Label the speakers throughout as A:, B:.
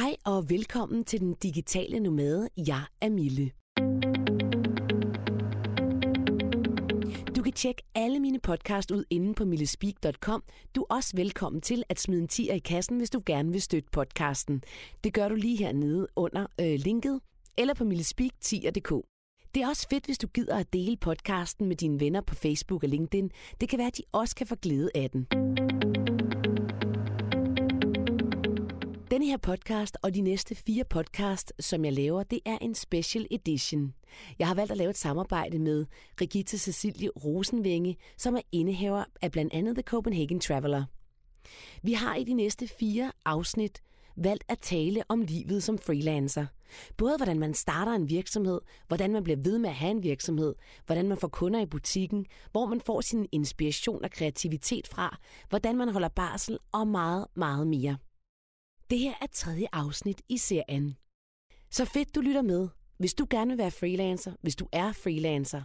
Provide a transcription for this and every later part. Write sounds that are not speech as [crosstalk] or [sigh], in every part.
A: Hej og velkommen til den digitale nomade. Jeg er Mille. Du kan tjekke alle mine podcast ud inde på millespeak.com. Du er også velkommen til at smide en tier i kassen, hvis du gerne vil støtte podcasten. Det gør du lige hernede under øh, linket eller på millespeak10.dk. Det er også fedt, hvis du gider at dele podcasten med dine venner på Facebook og LinkedIn. Det kan være, at de også kan få glæde af den. Denne her podcast og de næste fire podcast, som jeg laver, det er en special edition. Jeg har valgt at lave et samarbejde med Rigitte Cecilie Rosenvinge, som er indehaver af blandt andet The Copenhagen Traveler. Vi har i de næste fire afsnit valgt at tale om livet som freelancer. Både hvordan man starter en virksomhed, hvordan man bliver ved med at have en virksomhed, hvordan man får kunder i butikken, hvor man får sin inspiration og kreativitet fra, hvordan man holder barsel og meget, meget mere. Det her er tredje afsnit i serien. Så fedt, du lytter med. Hvis du gerne vil være freelancer, hvis du er freelancer,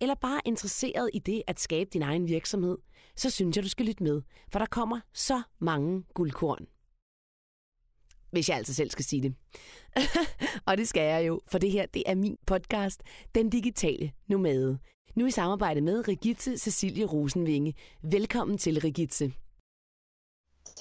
A: eller bare interesseret i det at skabe din egen virksomhed, så synes jeg, du skal lytte med, for der kommer så mange guldkorn. Hvis jeg altså selv skal sige det. [laughs] og det skal jeg jo, for det her det er min podcast, Den Digitale Nomade. Nu i samarbejde med Rigitte Cecilie Rosenvinge. Velkommen til, Rigitte.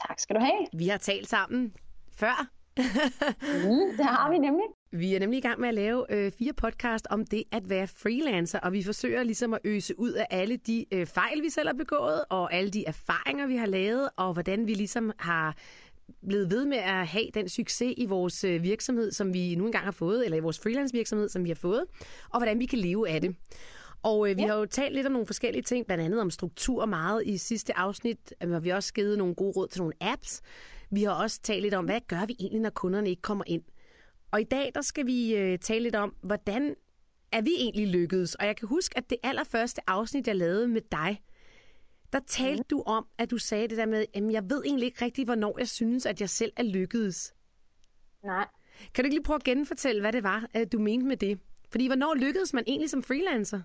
B: Tak skal du have.
A: Vi har talt sammen før.
B: mm, det har vi nemlig.
A: Vi er nemlig i gang med at lave øh, fire podcast om det at være freelancer, og vi forsøger ligesom at øse ud af alle de øh, fejl, vi selv har begået, og alle de erfaringer, vi har lavet, og hvordan vi ligesom har blevet ved med at have den succes i vores øh, virksomhed, som vi nu engang har fået, eller i vores freelance virksomhed, som vi har fået, og hvordan vi kan leve af det. Og øh, vi ja. har jo talt lidt om nogle forskellige ting, blandt andet om struktur meget i sidste afsnit, hvor vi også givet nogle gode råd til nogle apps. Vi har også talt lidt om, hvad gør vi egentlig, når kunderne ikke kommer ind? Og i dag, der skal vi øh, tale lidt om, hvordan er vi egentlig lykkedes? Og jeg kan huske, at det allerførste afsnit, jeg lavede med dig, der talte mm. du om, at du sagde det der med, at jeg ved egentlig ikke rigtigt, hvornår jeg synes, at jeg selv er lykkedes.
B: Nej.
A: Kan du ikke lige prøve at genfortælle, hvad det var, du mente med det? Fordi hvornår lykkedes man egentlig som freelancer?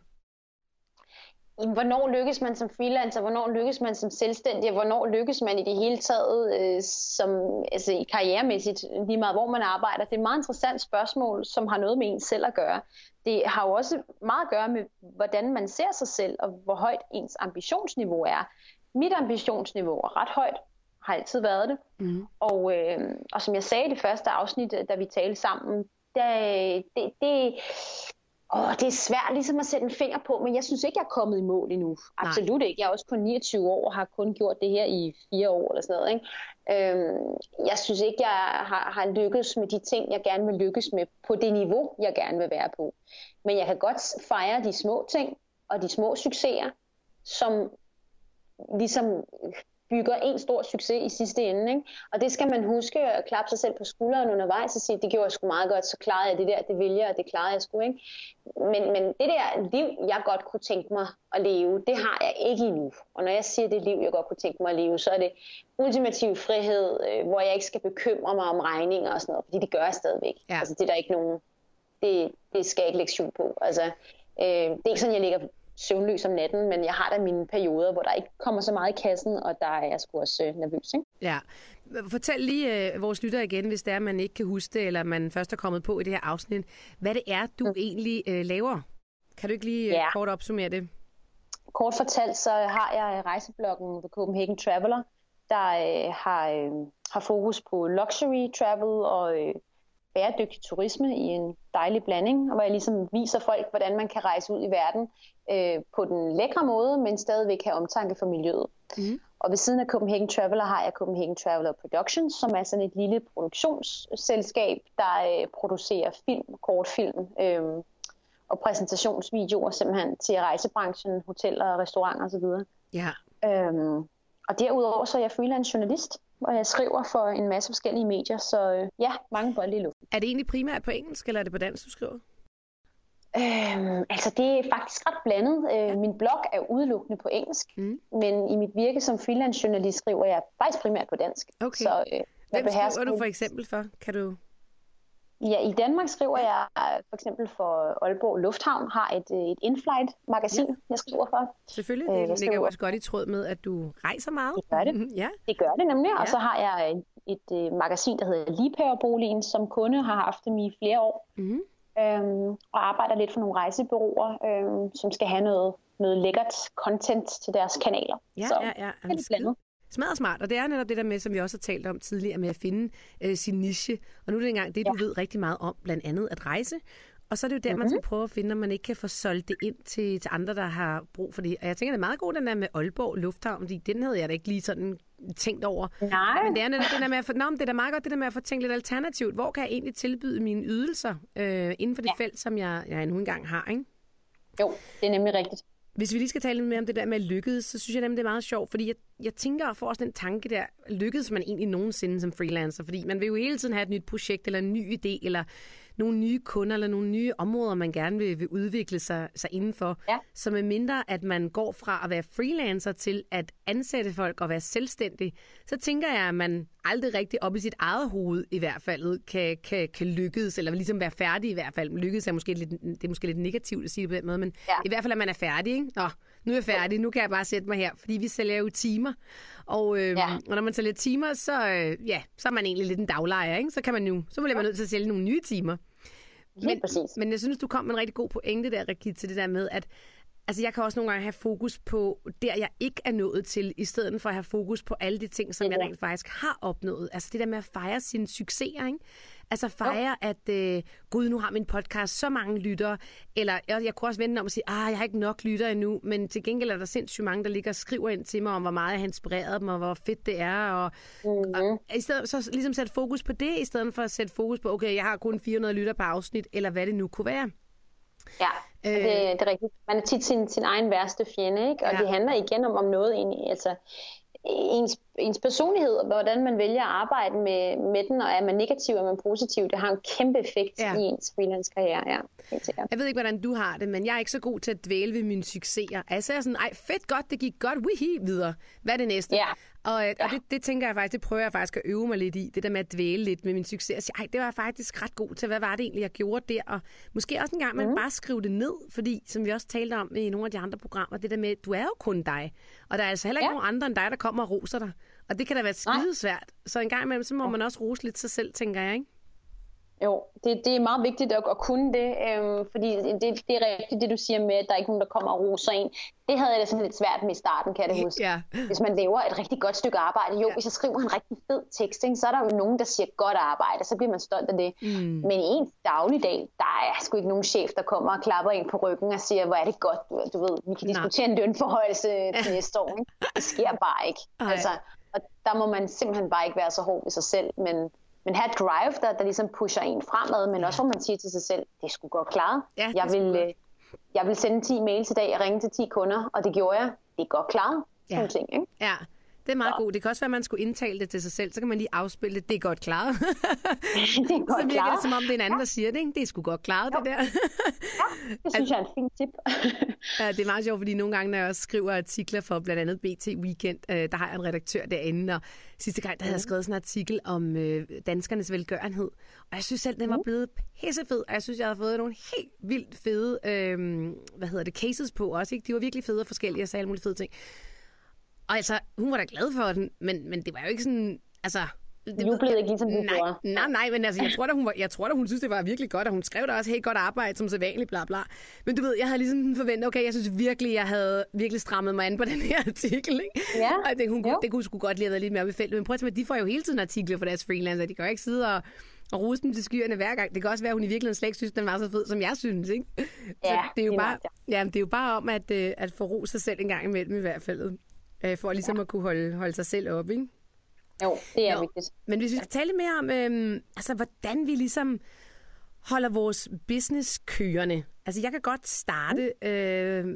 B: Hvornår lykkes man som freelancer, hvornår lykkes man som selvstændig, hvornår lykkes man i det hele taget øh, som, altså i karrieremæssigt, lige meget hvor man arbejder. Det er et meget interessant spørgsmål, som har noget med en selv at gøre. Det har jo også meget at gøre med, hvordan man ser sig selv, og hvor højt ens ambitionsniveau er. Mit ambitionsniveau er ret højt, har altid været det. Mm. Og, øh, og som jeg sagde i det første afsnit, da vi talte sammen, det, det, det, Åh, det er svært ligesom at sætte en finger på, men jeg synes ikke, jeg er kommet i mål endnu. Absolut Nej. ikke. Jeg er også kun 29 år og har kun gjort det her i fire år eller sådan noget. Ikke? Øhm, jeg synes ikke, jeg har, har lykkedes med de ting, jeg gerne vil lykkes med på det niveau, jeg gerne vil være på. Men jeg kan godt fejre de små ting og de små succeser, som ligesom bygger en stor succes i sidste ende. Ikke? Og det skal man huske at klappe sig selv på skulderen undervejs og sige, det gjorde jeg sgu meget godt, så klarede jeg det der, det vil jeg, og det klarede jeg sgu. Ikke? Men, men det der liv, jeg godt kunne tænke mig at leve, det har jeg ikke endnu. Og når jeg siger det liv, jeg godt kunne tænke mig at leve, så er det ultimativ frihed, øh, hvor jeg ikke skal bekymre mig om regninger og sådan noget, fordi det gør jeg stadigvæk. Ja. Altså det er der ikke nogen, det, det skal jeg ikke lægge på. Altså, øh, det er ikke sådan, jeg ligger søvnløs om natten, men jeg har da mine perioder, hvor der ikke kommer så meget i kassen, og der er jeg sgu også øh, nervøs. Ikke?
A: Ja. Fortæl lige øh, vores lytter igen, hvis det er, at man ikke kan huske det, eller man først er kommet på i det her afsnit, hvad det er, du mm. egentlig øh, laver. Kan du ikke lige øh, ja. kort opsummere det?
B: Kort fortalt, så har jeg rejsebloggen The Copenhagen Traveler, der øh, har, øh, har fokus på luxury travel og øh, bæredygtig turisme i en dejlig blanding, hvor jeg ligesom viser folk, hvordan man kan rejse ud i verden øh, på den lækre måde, men stadigvæk have omtanke for miljøet. Mm. Og ved siden af Copenhagen Traveler har jeg Copenhagen Traveler Productions, som er sådan et lille produktionsselskab, der øh, producerer film, kortfilm øh, og præsentationsvideoer simpelthen til rejsebranchen, hoteller, restauranter osv.
A: Ja.
B: Øhm, og derudover så er jeg freelance journalist, og jeg skriver for en masse forskellige medier, så øh, ja, mange bolde i luften.
A: Er det egentlig primært på engelsk, eller er det på dansk, du skriver?
B: Øhm, altså det er faktisk ret blandet. Øh, min blog er udelukkende på engelsk, mm. men i mit virke som freelance journalist skriver jeg faktisk primært på dansk.
A: Okay. Så, øh, Hvem skriver du for eksempel for? Kan du
B: Ja, i Danmark skriver jeg for eksempel for Aalborg Lufthavn, har et, øh, et in-flight magasin, ja. jeg skriver for.
A: Selvfølgelig, det øh, ligger jo også godt i tråd med, at du rejser meget.
B: Det gør det. ja. Det gør det nemlig, ja. og så har jeg et øh, magasin, der hedder Liebherreboligen, som kunde har haft dem i flere år. Mm-hmm. Øhm, og arbejder lidt for nogle rejsebyråer, øhm, som skal have noget, noget lækkert content til deres kanaler.
A: Ja, Så, ja, ja. Det er blandet. Smart smart, og det er netop det der med, som vi også har talt om tidligere, med at finde øh, sin niche. Og nu er det engang det, du ja. ved rigtig meget om, blandt andet at rejse. Og så er det jo der, mm-hmm. man skal prøve at finde, når man ikke kan få solgt det ind til, til andre, der har brug for det. Og jeg tænker, det er meget godt, den der med Aalborg Lufthavn, fordi den havde jeg da ikke lige sådan tænkt over.
B: Nej.
A: Men det er netop det der med at få, nå, det er da meget godt det der med at få tænkt lidt alternativt. Hvor kan jeg egentlig tilbyde mine ydelser øh, inden for det ja. felt, som jeg, jeg nu engang har, ikke?
B: Jo, det er nemlig rigtigt.
A: Hvis vi lige skal tale lidt mere om det der med lykkedes, så synes jeg nemlig, det er meget sjovt, fordi jeg, jeg tænker og får også den tanke der, lykkedes man egentlig nogensinde som freelancer? Fordi man vil jo hele tiden have et nyt projekt, eller en ny idé, eller nogle nye kunder eller nogle nye områder, man gerne vil, vil udvikle sig, sig indenfor. Ja. Så med mindre, at man går fra at være freelancer til at ansætte folk og være selvstændig, så tænker jeg, at man aldrig rigtig op i sit eget hoved i hvert fald kan, kan, kan lykkes, eller ligesom være færdig i hvert fald. Lykkes er måske lidt, det er måske lidt negativt at sige det på den måde, men ja. i hvert fald, at man er færdig. Ikke? Nå, nu er jeg færdig, nu kan jeg bare sætte mig her, fordi vi sælger jo timer. Og, øh, ja. og når man sælger timer, så, øh, ja, så er man egentlig lidt en daglejer, ikke? Så kan man jo, så bliver man nødt til at sælge nogle nye timer.
B: Helt men, præcis.
A: Men jeg synes, du kom med en rigtig god pointe der, Rikit, til det der med, at Altså, jeg kan også nogle gange have fokus på der, jeg ikke er nået til, i stedet for at have fokus på alle de ting, som jeg rent faktisk har opnået. Altså det der med at fejre sine succeser, ikke? Altså fejre, ja. at øh, gud, nu har min podcast så mange lyttere. Eller jeg, jeg kunne også vente om at sige, ah, jeg har ikke nok lyttere endnu. Men til gengæld er der sindssygt mange, der ligger og skriver ind til mig om, hvor meget jeg har inspireret dem, og hvor fedt det er. Og, mm-hmm. og i stedet så ligesom sætte fokus på det, i stedet for at sætte fokus på, okay, jeg har kun 400 lytter per afsnit, eller hvad det nu kunne være.
B: Ja, øh, det, det er rigtigt. Man er tit sin, sin egen værste fjende, ikke? Og ja. det handler igen om, om noget egentlig. Altså, ens, ens personlighed, og hvordan man vælger at arbejde med, med den, og er man negativ, og er man positiv, det har en kæmpe effekt ja. i ens freelance-karriere. Ja,
A: jeg ved ikke, hvordan du har det, men jeg er ikke så god til at dvæle ved mine succeser. Altså jeg er sådan, ej fedt godt, det gik godt, wihi, videre. Hvad er det næste?
B: Ja.
A: Og, ja. og det, det tænker jeg faktisk, det prøver jeg faktisk at øve mig lidt i, det der med at dvæle lidt med min succes. Og sige, ej, det var faktisk ret god til, hvad var det egentlig, jeg gjorde der? Og måske også en gang, man mm. bare skrive det ned, fordi som vi også talte om i nogle af de andre programmer, det der med, du er jo kun dig. Og der er altså heller ikke ja. nogen andre end dig, der kommer og roser dig. Og det kan da være skidesvært. Så en gang imellem, så må man også rose lidt sig selv, tænker jeg, ikke?
B: Jo, det, det er meget vigtigt at, at kunne det, øhm, fordi det, det er rigtigt det, du siger med, at der er ikke nogen, der kommer og roser en. Det havde jeg da sådan lidt svært med i starten, kan jeg da huske. Ja. Hvis man laver et rigtig godt stykke arbejde, jo, ja. hvis jeg skriver en rigtig fed tekst, ikke, så er der jo nogen, der siger godt arbejde, så bliver man stolt af det. Mm. Men i en dagligdag, der er sgu ikke nogen chef, der kommer og klapper ind på ryggen og siger, hvor er det godt, du, du ved, vi kan diskutere Nej. en lønforhøjelse til næste år. Ikke? Det sker bare ikke. Altså, og der må man simpelthen bare ikke være så hård ved sig selv, men men have drive, der, der ligesom pusher en fremad, men ja. også hvor man siger til sig selv, det skulle godt klare. Ja, jeg, vil, godt. Øh, jeg vil sende 10 mails i dag og ringe til 10 kunder, og det gjorde jeg. Det er godt klaret. Ja. ting, ikke?
A: Ja, det er meget ja. godt. Det kan også være, at man skulle indtale det til sig selv. Så kan man lige afspille det. Det er godt klaret. [laughs] det er [laughs] godt så virker det, som om det er en anden, ja. der siger det. Ikke? Det er sgu godt klaret, jo. det der.
B: ja, det synes jeg er et fint tip.
A: ja, det er meget sjovt, fordi nogle gange, når jeg også skriver artikler for blandt andet BT Weekend, øh, der har jeg en redaktør derinde, og sidste gang, der havde jeg skrevet sådan en artikel om øh, danskernes velgørenhed. Og jeg synes selv, den var mm. blevet pissefed, og jeg synes, jeg havde fået nogle helt vildt fede, øh, hvad hedder det, cases på også. Ikke? De var virkelig fede og forskellige, og sagde alle mulige fede ting. Og altså, hun var da glad for den, men, men det var jo ikke sådan, altså...
B: Det jublede ikke ligesom du
A: nej, gjorde. Nej, nej, men altså, jeg tror, da, hun var, jeg tror da, hun synes, det var virkelig godt, og hun skrev da også helt godt arbejde som sædvanligt, bla bla. Men du ved, jeg havde ligesom forventet, okay, jeg synes virkelig, jeg havde virkelig strammet mig an på [laughs] den her artikel, ikke?
B: Ja.
A: Og det, hun, det kunne sgu godt lige have været lidt mere feltet. Men prøv at tænke, de får jo hele tiden artikler for deres freelancer. De kan jo ikke sidde og og rose dem til skyerne hver gang. Det kan også være, at hun i virkeligheden slet ikke synes, den var så fed, som jeg synes. Ikke? Ja, så det er jo bare, ja, det er jo bare om at, øh, at få ro sig selv en gang imellem i hvert fald øh, for ligesom ja. at kunne holde, holde sig selv op, ikke?
B: Jo, det er Nå, vigtigt.
A: Men hvis vi skal tale mere om, øh, altså, hvordan vi ligesom holder vores business kørende. Altså, jeg kan godt starte... Øh,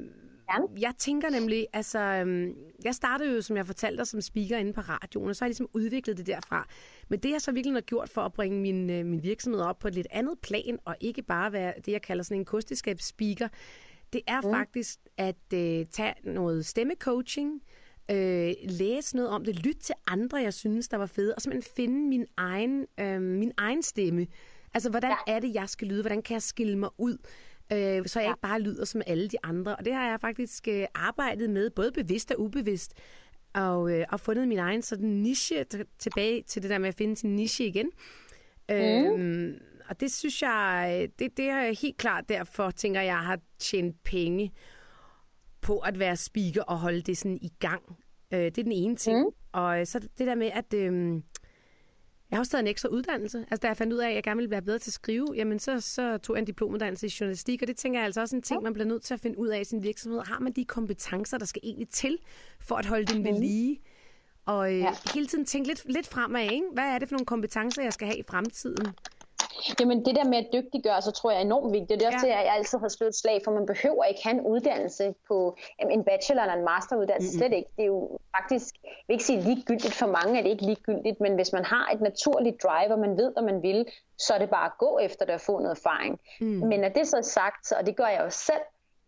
A: jeg tænker nemlig, altså, øhm, jeg startede jo, som jeg fortalte dig, som speaker inde på radioen, og så har jeg ligesom udviklet det derfra. Men det, jeg så virkelig har gjort for at bringe min, øh, min virksomhed op på et lidt andet plan, og ikke bare være det, jeg kalder sådan en kosteskabsspeaker, det er mm. faktisk at øh, tage noget stemmecoaching, øh, læse noget om det, lytte til andre, jeg synes, der var fede, og simpelthen finde min egen, øh, min egen stemme. Altså, hvordan ja. er det, jeg skal lyde? Hvordan kan jeg skille mig ud? Øh, så jeg ja. ikke bare lyder som alle de andre. Og det har jeg faktisk øh, arbejdet med, både bevidst og ubevidst. og, øh, og fundet min egen sådan niche, tilbage til det der med at finde sin niche igen. Mm. Øhm, og det synes jeg, det, det er helt klart derfor, tænker jeg, har tjent penge på at være speaker og holde det sådan i gang. Øh, det er den ene ting. Mm. Og så det der med, at øh, jeg har også taget en ekstra uddannelse. Altså, da jeg fandt ud af, at jeg gerne ville være bedre til at skrive, jamen så, så tog jeg en diplomuddannelse i journalistik, og det tænker jeg altså også en ting, man bliver nødt til at finde ud af i sin virksomhed. Har man de kompetencer, der skal egentlig til, for at holde den ved mm. lige? Og øh, ja. hele tiden tænke lidt, lidt fremad, ikke? Hvad er det for nogle kompetencer, jeg skal have i fremtiden?
B: Jamen det der med at dygtiggøre, så tror jeg er enormt vigtigt. Det er også ja. det, at jeg altid har slået slag, for man behøver ikke have en uddannelse på en bachelor eller en masteruddannelse. Mm-hmm. Slet ikke. Det er jo faktisk, jeg vil ikke sige ligegyldigt, for mange er det ikke ligegyldigt, men hvis man har et naturligt drive, og man ved, hvad man vil, så er det bare at gå efter det og få noget erfaring. Mm. Men når det så er sagt, og det gør jeg jo selv,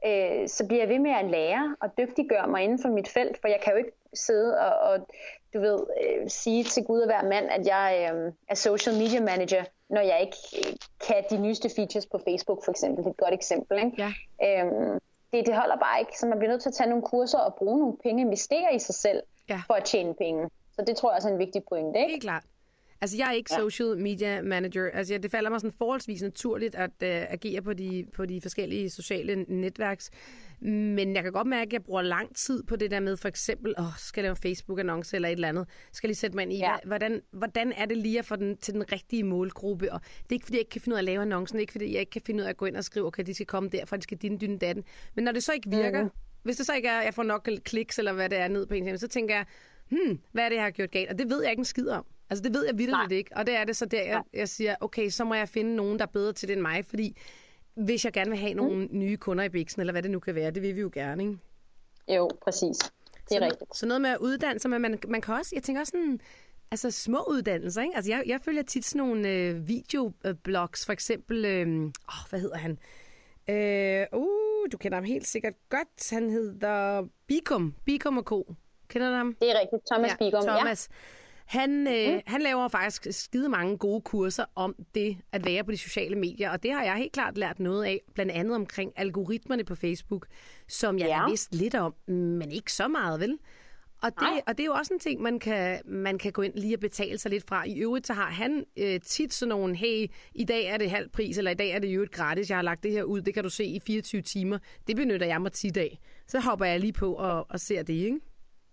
B: øh, så bliver jeg ved med at lære og dygtiggøre mig inden for mit felt, for jeg kan jo ikke sidde og, og du ved, øh, sige til Gud og hver mand, at jeg øh, er social media manager, når jeg ikke øh, kan de nyeste features på Facebook for eksempel. Det er et godt eksempel. Ikke? Ja. Øhm, det, det holder bare ikke, så man bliver nødt til at tage nogle kurser og bruge nogle penge, investere i sig selv ja. for at tjene penge. Så det tror jeg også er en vigtig pointe. Ikke?
A: Helt klart. Altså, jeg er ikke ja. social media manager. Altså, det falder mig sådan forholdsvis naturligt at uh, agere på de, på de forskellige sociale netværks. Men jeg kan godt mærke, at jeg bruger lang tid på det der med, for eksempel, åh, skal jeg lave Facebook-annonce eller et eller andet? Skal lige sætte mig ind i, ja. hvordan, hvordan er det lige at få den til den rigtige målgruppe? Og det er ikke, fordi jeg ikke kan finde ud af at lave annoncen. Det er ikke, fordi jeg ikke kan finde ud af at gå ind og skrive, okay, de skal komme derfra, de skal din, din, datten. Men når det så ikke virker, mm-hmm. hvis det så ikke er, at jeg får nok kliks, eller hvad det er ned på en så tænker jeg, hmm, hvad er det, jeg har gjort galt? Og det ved jeg ikke en skid om. Altså, det ved jeg vildt ikke. Og det er det så der, jeg, jeg siger, okay, så må jeg finde nogen, der er bedre til det end mig, fordi hvis jeg gerne vil have nogle mm. nye kunder i Bixen, eller hvad det nu kan være, det vil vi jo gerne, ikke?
B: Jo, præcis. Det er så, rigtigt.
A: Så noget med at uddanne sig, men man, man kan også, jeg tænker også sådan, altså små uddannelser, ikke? Altså jeg, jeg følger tit sådan nogle øh, videoblogs, for eksempel, øh, åh, hvad hedder han? Øh, uh, du kender ham helt sikkert godt. Han hedder Bikum, Bikum og Co. Kender du ham?
B: Det er rigtigt, Thomas ja, Bikum,
A: Thomas. ja. Han, øh, mm. han laver faktisk skide mange gode kurser om det at være på de sociale medier, og det har jeg helt klart lært noget af, blandt andet omkring algoritmerne på Facebook, som jeg ja. har vidst lidt om, men ikke så meget, vel? Og det, og det er jo også en ting, man kan, man kan gå ind lige og betale sig lidt fra. I øvrigt så har han øh, tit sådan nogle, hey, i dag er det halv pris, eller i dag er det i øvrigt gratis, jeg har lagt det her ud, det kan du se i 24 timer. Det benytter jeg mig tit af. Så hopper jeg lige på og, og ser det, ikke?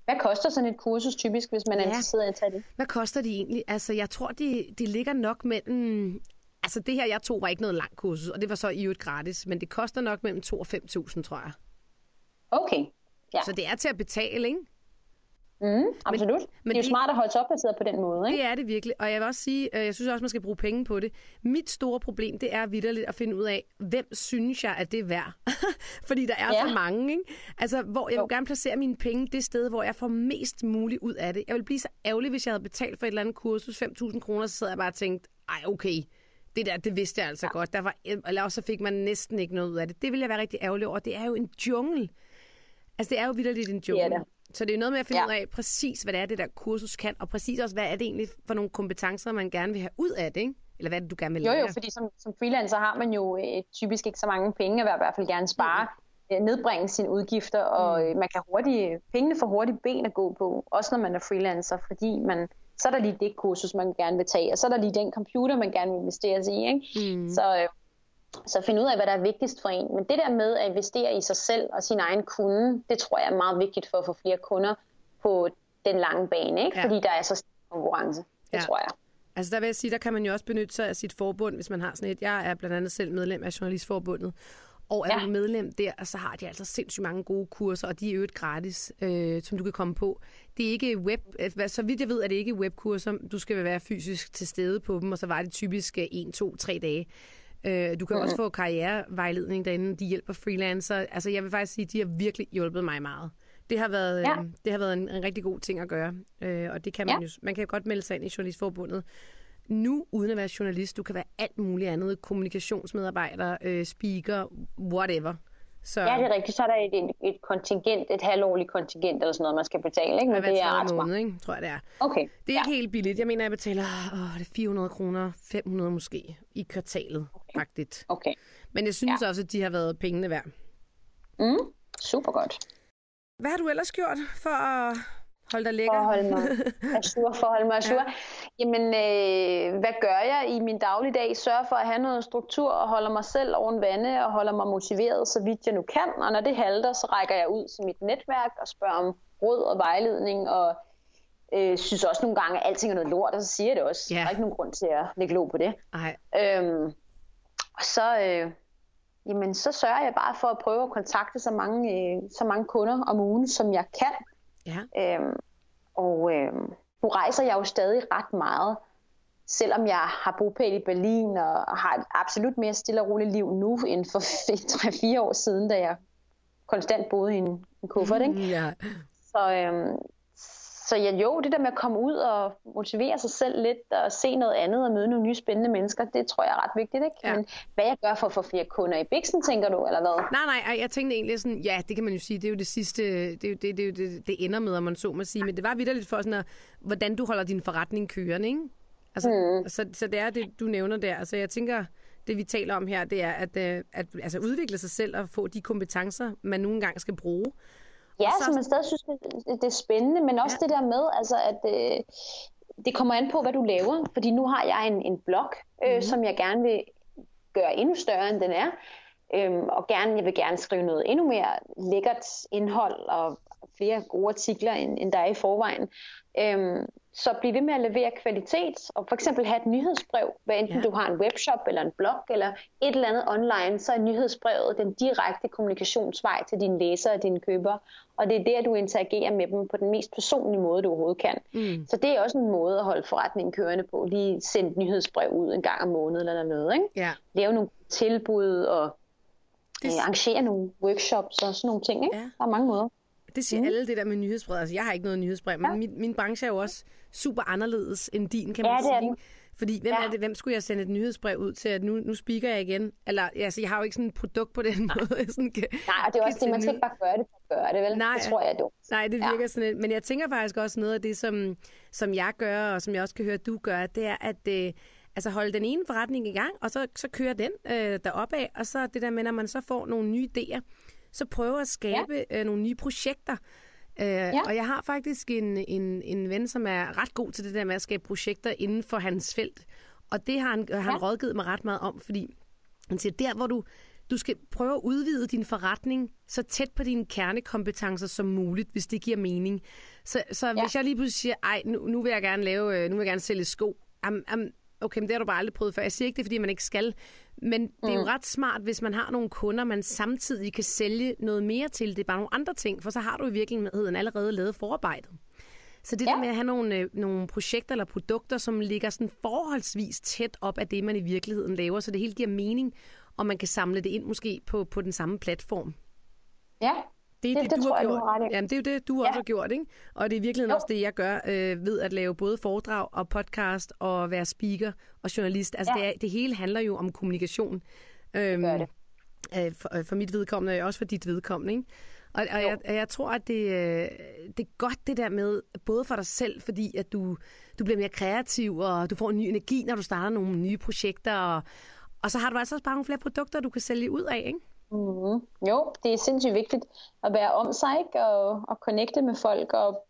B: Hvad koster sådan et kursus typisk, hvis man ja. er interesseret i at tage det?
A: Hvad koster de egentlig? Altså, jeg tror, de, de ligger nok mellem... Altså, det her, jeg tog, var ikke noget langt kursus, og det var så i øvrigt gratis, men det koster nok mellem 2 og 5.000, tror jeg.
B: Okay, ja.
A: Så det er til at betale, ikke?
B: Mm, absolut. Men, men det er jo smart at holde sig opdateret på den måde. Ikke?
A: Det er det virkelig. Og jeg vil også sige, øh, jeg synes også, man skal bruge penge på det. Mit store problem, det er vidderligt at finde ud af, hvem synes jeg, at det er værd? [laughs] Fordi der er ja. så mange. Ikke? Altså, hvor jeg jo. vil gerne placere mine penge det sted, hvor jeg får mest muligt ud af det. Jeg vil blive så ærgerlig, hvis jeg havde betalt for et eller andet kursus 5.000 kroner, så sad jeg bare og tænkte, ej okay, det der, det vidste jeg altså ja. godt. Der var, eller så fik man næsten ikke noget ud af det. Det ville jeg være rigtig ærgerlig over. Det er jo en jungle. Altså, det er jo vidderligt en jungle. Ja, så det er noget med at finde ja. ud af præcis, hvad det er, det der kursus kan, og præcis også, hvad er det egentlig for nogle kompetencer, man gerne vil have ud af det, ikke? Eller hvad er det, du gerne vil lære?
B: Jo, jo, fordi som, som freelancer har man jo øh, typisk ikke så mange penge, at i hvert fald gerne spare, mm. øh, nedbringe sine udgifter, og mm. øh, man kan hurtigt, pengene får hurtigt ben at gå på, også når man er freelancer, fordi man, så er der lige det kursus, man gerne vil tage, og så er der lige den computer, man gerne vil investere i, ikke? Mm. Så, øh, så finde ud af, hvad der er vigtigst for en. Men det der med at investere i sig selv og sin egen kunde, det tror jeg er meget vigtigt for at få flere kunder på den lange bane, ikke? Ja. fordi der er så stor konkurrence. Det ja. tror jeg.
A: Altså der vil jeg sige, der kan man jo også benytte sig af sit forbund, hvis man har sådan et. Jeg er blandt andet selv medlem af Journalistforbundet, og er ja. du medlem der, så har de altså sindssygt mange gode kurser, og de er et gratis, øh, som du kan komme på. Det er ikke web, øh, så vidt jeg ved, er det ikke webkurser. Du skal være fysisk til stede på dem, og så var det typisk 1, 2, 3 dage. Øh, du kan mm. også få karrierevejledning derinde. De hjælper freelancer. Altså, jeg vil faktisk sige, at de har virkelig hjulpet mig meget. Det har været, ja. øh, det har været en, en rigtig god ting at gøre. Øh, og det kan man ja. jo. Man kan jo godt melde sig ind i Journalistforbundet nu, uden at være journalist. Du kan være alt muligt andet. Kommunikationsmedarbejder, øh, speaker, whatever.
B: Så... Ja, det er rigtigt. Så er der et, et, et kontingent, et halvårligt kontingent eller sådan noget, man skal betale. Ikke? Men det er ret
A: måned, ikke? tror jeg, det er.
B: Okay.
A: Det er ja. ikke helt billigt. Jeg mener, jeg betaler åh, det er 400 kroner, 500 måske i kvartalet, okay. faktisk.
B: Okay.
A: Men jeg synes ja. også, at de har været pengene værd.
B: Mm, super godt.
A: Hvad har du ellers gjort for at Hold dig lækker.
B: For at holde mig [laughs] assur, for at holde mig assur. Ja. Jamen, øh, hvad gør jeg i min dagligdag? Sørger for at have noget struktur og holder mig selv oven vande og holder mig motiveret, så vidt jeg nu kan. Og når det halter, så rækker jeg ud til mit netværk og spørger om råd og vejledning og øh, synes også nogle gange, at alting er noget lort, og så siger jeg det også. Ja. Der er ikke nogen grund til at lægge lov på det.
A: Ej.
B: Øhm, og så, øh, jamen, så sørger jeg bare for at prøve at kontakte så mange, øh, så mange kunder om ugen, som jeg kan.
A: Ja.
B: Øhm, og øh, nu rejser jeg jo stadig ret meget, selvom jeg har bopæl i Berlin og har et absolut mere stille og roligt liv nu, end for [laughs] 3-4 år siden, da jeg konstant boede i en, en kuffert. Ikke?
A: Ja.
B: Så, øhm, så ja, jo, det der med at komme ud og motivere sig selv lidt og se noget andet og møde nogle nye spændende mennesker, det tror jeg er ret vigtigt. Ikke?
A: Ja.
B: Men hvad jeg gør for at få flere kunder i Bixen, tænker du, eller hvad?
A: Nej, nej, ej, jeg tænkte egentlig sådan, ja, det kan man jo sige, det er jo det sidste, det, er jo, det, det, det, det ender med, om man så må sige, men det var vidderligt for sådan at, hvordan du holder din forretning kørende, ikke? Altså, mm. så, så det er det, du nævner der. Altså, jeg tænker, det vi taler om her, det er at, øh, at altså, udvikle sig selv og få de kompetencer, man nogle gange skal bruge.
B: Ja,
A: så-
B: så man stadig synes, det, det er spændende, men også
A: Ja.
B: det der med, altså, at øh, det kommer an på, hvad du laver. Fordi nu har jeg en, en blog, øh, mm. som jeg gerne vil gøre endnu større, end den er. Øhm, og gerne, jeg vil gerne skrive noget endnu mere lækkert indhold og flere gode artikler, end, end der er i forvejen. Øhm, så bliv ved med at levere kvalitet, og for eksempel have et nyhedsbrev, hvad enten
A: Ja.
B: du har en webshop eller en blog eller et eller andet online, så er nyhedsbrevet den direkte kommunikationsvej til dine læsere og dine købere, og det er der, du interagerer med dem på den mest personlige måde, du overhovedet kan.
A: Mm.
B: Så det er også en måde at holde forretningen kørende på, lige sende et nyhedsbrev ud en gang om måneden eller noget, ikke?
A: Ja,
B: Lave nogle tilbud og
A: Det-
B: øh, arrangere nogle workshops og sådan nogle ting, ikke?
A: Ja.
B: Der er mange måder.
A: Det siger mm. alle det der med nyhedsbrev. Altså, jeg har ikke noget nyhedsbrev, men
B: Ja.
A: min, min branche er jo også super anderledes end din, kan
B: Ja,
A: man
B: er
A: sige. Fordi hvem
B: Ja.
A: er det, hvem skulle jeg sende et nyhedsbrev ud til, at nu, nu speaker jeg igen? Eller, altså, jeg har jo ikke sådan et produkt på den måde. Jeg sådan kan,
B: Nej, og det er også det, man skal ikke bare gøre det for at gøre det, vel?
A: Nej.
B: Det tror jeg dumt.
A: Nej, det
B: Ja.
A: virker sådan lidt. Men jeg tænker faktisk også noget af det, som, som jeg gør, og som jeg også kan høre, at du gør, det er at øh, altså holde den ene forretning i gang, og så, så kører den øh, derop af, og så det der med, når man så får nogle nye idéer, så prøve at skabe ja. øh, nogle nye projekter. Øh, ja. Og jeg har faktisk en, en, en ven, som er ret god til det der med at skabe projekter inden for hans felt. Og det har han, han
B: Ja.
A: rådgivet mig ret meget om, fordi han siger, der hvor du, du skal prøve at udvide din forretning så tæt på dine kernekompetencer som muligt, hvis det giver mening. Så, så ja. hvis jeg lige pludselig siger, ej, nu, nu vil jeg gerne lave, øh, nu vil jeg gerne sælge sko. Am, am, okay, men det har du bare aldrig prøvet før. Jeg siger ikke det, fordi man ikke skal. Men det er jo ret smart, hvis man har nogle kunder, man samtidig kan sælge noget mere til. Det er bare nogle andre ting, for så har du i virkeligheden allerede lavet forarbejdet. Så det. Ja. der med at have nogle, øh, nogle projekter eller produkter, som ligger sådan forholdsvis tæt op af det, man i virkeligheden laver, så det hele giver mening, og man kan samle det ind måske på, på den samme platform.
B: Ja,
A: Det er
B: Det- det
A: du
B: tror
A: har
B: jeg, du
A: gjort.
B: har ret i.
A: Jamen, det er jo det, du
B: Ja.
A: også har gjort, ikke? Og det er i virkeligheden
B: Jo.
A: også det, jeg gør øh, ved at lave både foredrag og podcast og være speaker og journalist. Altså,
B: Ja.
A: det, er, det hele handler jo om kommunikation. Øhm,
B: gør det.
A: øh, for, øh, for mit vedkommende, og også for dit vedkommende, ikke? Og, og jeg, jeg tror, at det, øh, det er godt det der med, både for dig selv, fordi at du, du bliver mere kreativ, og du får en ny energi, når du starter nogle nye projekter, og, og så har du altså også bare nogle flere produkter, du kan sælge ud af, ikke?
B: Mm-hmm. Jo, det er sindssygt vigtigt at være om sig ikke? Og, og connecte med folk og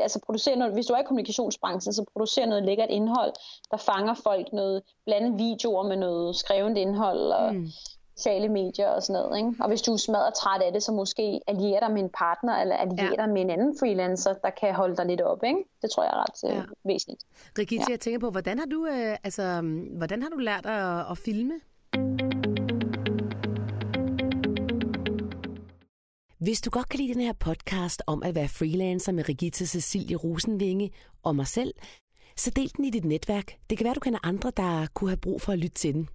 B: altså producere noget. Hvis du er i kommunikationsbranchen, så producere noget lækkert indhold, der fanger folk noget blandet videoer med noget skrevet indhold og mm. sociale medier og sådan noget. Ikke? Og hvis du er smadret træt af det, så måske alliere dig med en partner eller alliere
A: Ja.
B: dig med en anden freelancer, der kan holde dig lidt op. Ikke? Det tror jeg er ret
A: Ja.
B: ja. væsentligt.
A: Rigitte, ja. jeg tænker på, hvordan har du, øh, altså, hvordan har du lært at, at filme?
C: Hvis du godt kan lide den her podcast om at være freelancer med Regita Cecilie Rosenvinge og mig selv, så del den i dit netværk. Det kan være, du kender andre, der kunne have brug for at lytte til den.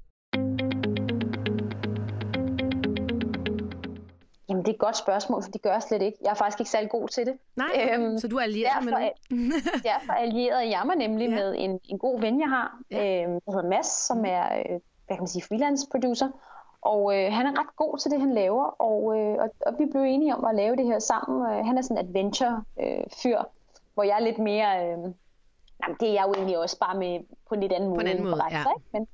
B: Jamen, det er et godt spørgsmål, for det gør jeg slet ikke. Jeg er faktisk ikke særlig god til det.
A: Nej.
B: Øhm,
A: så du er allieret med [laughs]
B: derfor
A: nogen?
B: Derfor allierede jeg mig nemlig
A: Ja.
B: med en, en god ven, jeg har,
A: Ja.
B: ja. øh, der hedder Mads, som er øh, hvad kan man sige, freelance producer. Og øh, han er ret god til det, han laver, og, øh, og, og vi blev enige om at lave det her sammen. Øh, han er sådan en adventure-fyr, hvor jeg er lidt mere... Øh, jamen, det er jeg jo egentlig også bare med på en lidt anden måde.
A: en anden måde,
B: forretning,
A: ja.
B: ikke?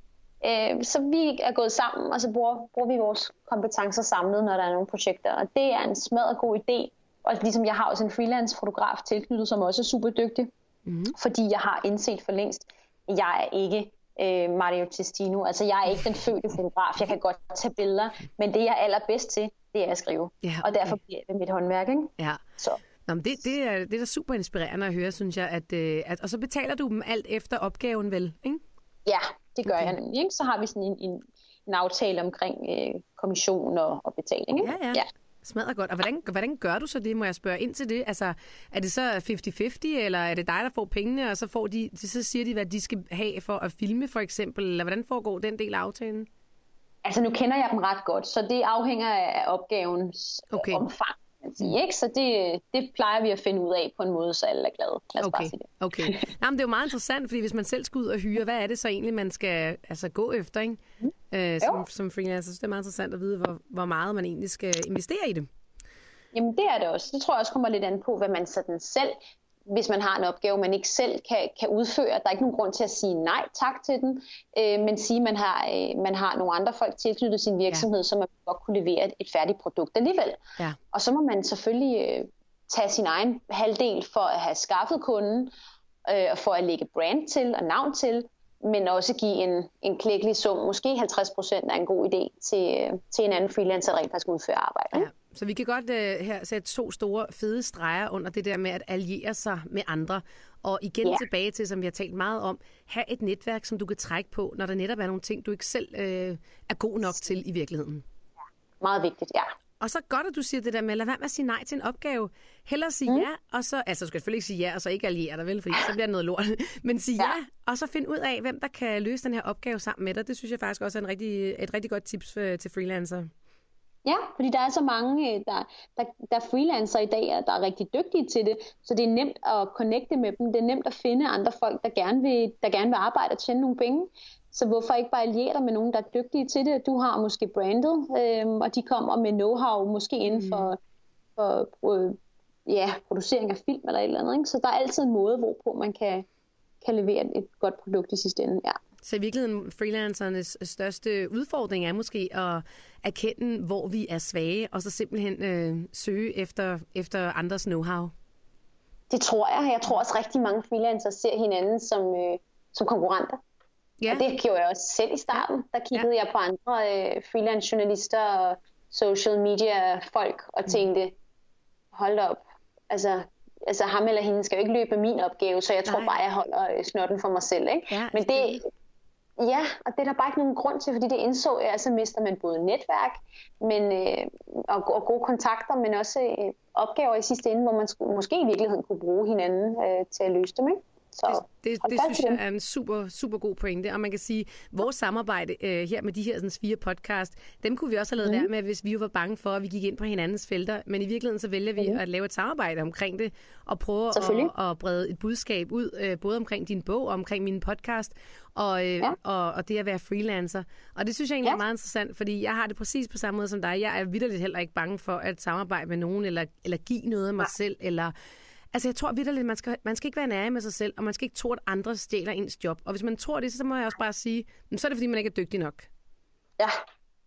B: Men, øh, så vi er gået sammen, og så bruger, bruger vi vores kompetencer samlet, når der er nogle projekter. Og det er en smadret god idé og ligesom jeg har også en freelance fotograf tilknyttet, som også er super dygtig, mm. fordi jeg har indset for længst, jeg er ikke øh, Mario Testino. Altså, jeg er ikke den fødte fotograf. Jeg kan godt tage billeder, men det, jeg er allerbedst til, det er at skrive. Ja, okay. Og derfor bliver det mit håndværk, ikke?
A: Ja. Så. Nå, men det, det, er, det er da super inspirerende at høre, synes jeg. At, øh, at, og så betaler du dem alt efter opgaven, vel? Ikke?
B: Ja, det gør okay. jeg nemlig. Ikke? Så har vi sådan en, en, en aftale omkring øh, kommission og, og betaling. Ikke?
A: Ja, ja. ja. Smadret godt. Og hvordan, hvordan gør du så det, må jeg spørge ind til det? Altså, er det så 50-50, eller er det dig, der får pengene, og så, får de, så siger de, hvad de skal have for at filme, for eksempel? Eller hvordan foregår den del af aftalen?
B: Altså, nu kender jeg dem ret godt, så det afhænger af opgavens okay. omfang man sige. Ikke? Så det, det plejer vi at finde ud af på en måde, så alle er glade. Lad os
A: okay.
B: bare sige det.
A: Okay. [laughs] Jamen, det er jo meget interessant, fordi hvis man selv skal ud og hyre, hvad er det så egentlig, man skal altså, gå efter ikke? Mm. Øh, som, som freelancer? Så det er meget interessant at vide, hvor, hvor meget man egentlig skal investere i det.
B: Jamen det er det også. Det tror jeg også kommer lidt an på, hvad man sådan selv hvis man har en opgave, man ikke selv kan, kan udføre. Der er ikke nogen grund til at sige nej tak til den, øh, men sige, at man har, øh, man har nogle andre folk tilknyttet sin virksomhed, ja. så man godt kunne levere et, et færdigt produkt alligevel. Ja. Og så må man selvfølgelig øh, tage sin egen halvdel for at have skaffet kunden, øh, og for at lægge brand til og navn til, men også give en, en klækkelig sum, måske 50% er en god idé til, øh, til en anden freelancer, der rent faktisk udfører arbejde. Ja.
A: Så vi kan godt uh, her sætte to store fede streger under det der med at alliere sig med andre. Og igen ja. tilbage til, som vi har talt meget om, have et netværk, som du kan trække på, når der netop er nogle ting, du ikke selv uh, er god nok til i virkeligheden.
B: Ja. Meget vigtigt, ja.
A: Og så godt, at du siger det der med, lad være med at sige nej til en opgave. Hellere sige mm. ja, og så, altså du skal selvfølgelig ikke sige ja, og så ikke alliere dig, vel, fordi så bliver det noget lort. [laughs] Men sige ja. ja, og så find ud af, hvem der kan løse den her opgave sammen med dig. Det synes jeg faktisk også er en rigtig, et rigtig godt tips øh, til freelancer.
B: Ja, fordi der er så mange, øh, der, der, der freelancer i dag, der er rigtig dygtige til det, så det er nemt at connecte med dem. Det er nemt at finde andre folk, der gerne vil, der gerne vil arbejde og tjene nogle penge. Så hvorfor ikke bare alliere dig med nogen, der er dygtige til det? Du har måske brandet, øh, og de kommer med know-how, måske inden mm. for, for øh, ja, producering af film eller et eller andet. Ikke? Så der er altid en måde, hvorpå man kan, kan levere et godt produkt i sidste ende. Ja.
A: Så i virkeligheden, freelancernes største udfordring er måske at erkende, hvor vi er svage, og så simpelthen øh, søge efter, efter andres know-how.
B: Det tror jeg. Jeg tror også rigtig mange freelancere ser hinanden som, øh, som konkurrenter. Ja. Og det gjorde jeg også selv i starten. Der kiggede ja. jeg på andre øh, freelance-journalister og social media-folk og mm. tænkte, hold op, altså, altså ham eller hende skal jo ikke løbe min opgave, så jeg tror Nej. bare, jeg holder øh, snotten for mig selv. Ikke? Ja, Men det, Ja, og det er der bare ikke nogen grund til, fordi det indså jeg, så mister man både netværk men, øh, og, og gode kontakter, men også øh, opgaver i sidste ende, hvor man skulle, måske i virkeligheden kunne bruge hinanden øh, til at løse dem. Ikke?
A: Så det, det, det synes jeg er en super, super god pointe. Og man kan sige, at vores samarbejde øh, her med de her sådan, fire podcast, dem kunne vi også have lavet mm. være med, hvis vi var bange for, at vi gik ind på hinandens felter. Men i virkeligheden så vælger vi mm. at lave et samarbejde omkring det, og prøve at, at brede et budskab ud, øh, både omkring din bog og omkring min podcast, og, øh, ja. og, og det at være freelancer. Og det synes jeg egentlig ja. er meget interessant, fordi jeg har det præcis på samme måde som dig. Jeg er vidderligt heller ikke bange for at samarbejde med nogen, eller, eller give noget af mig ja. selv, eller Altså, jeg tror vidderligt, man skal, man skal ikke være nærig med sig selv, og man skal ikke tro, at andre stjæler ens job. Og hvis man tror det, så må jeg også bare sige, så er det, fordi man ikke er dygtig nok.
B: Ja,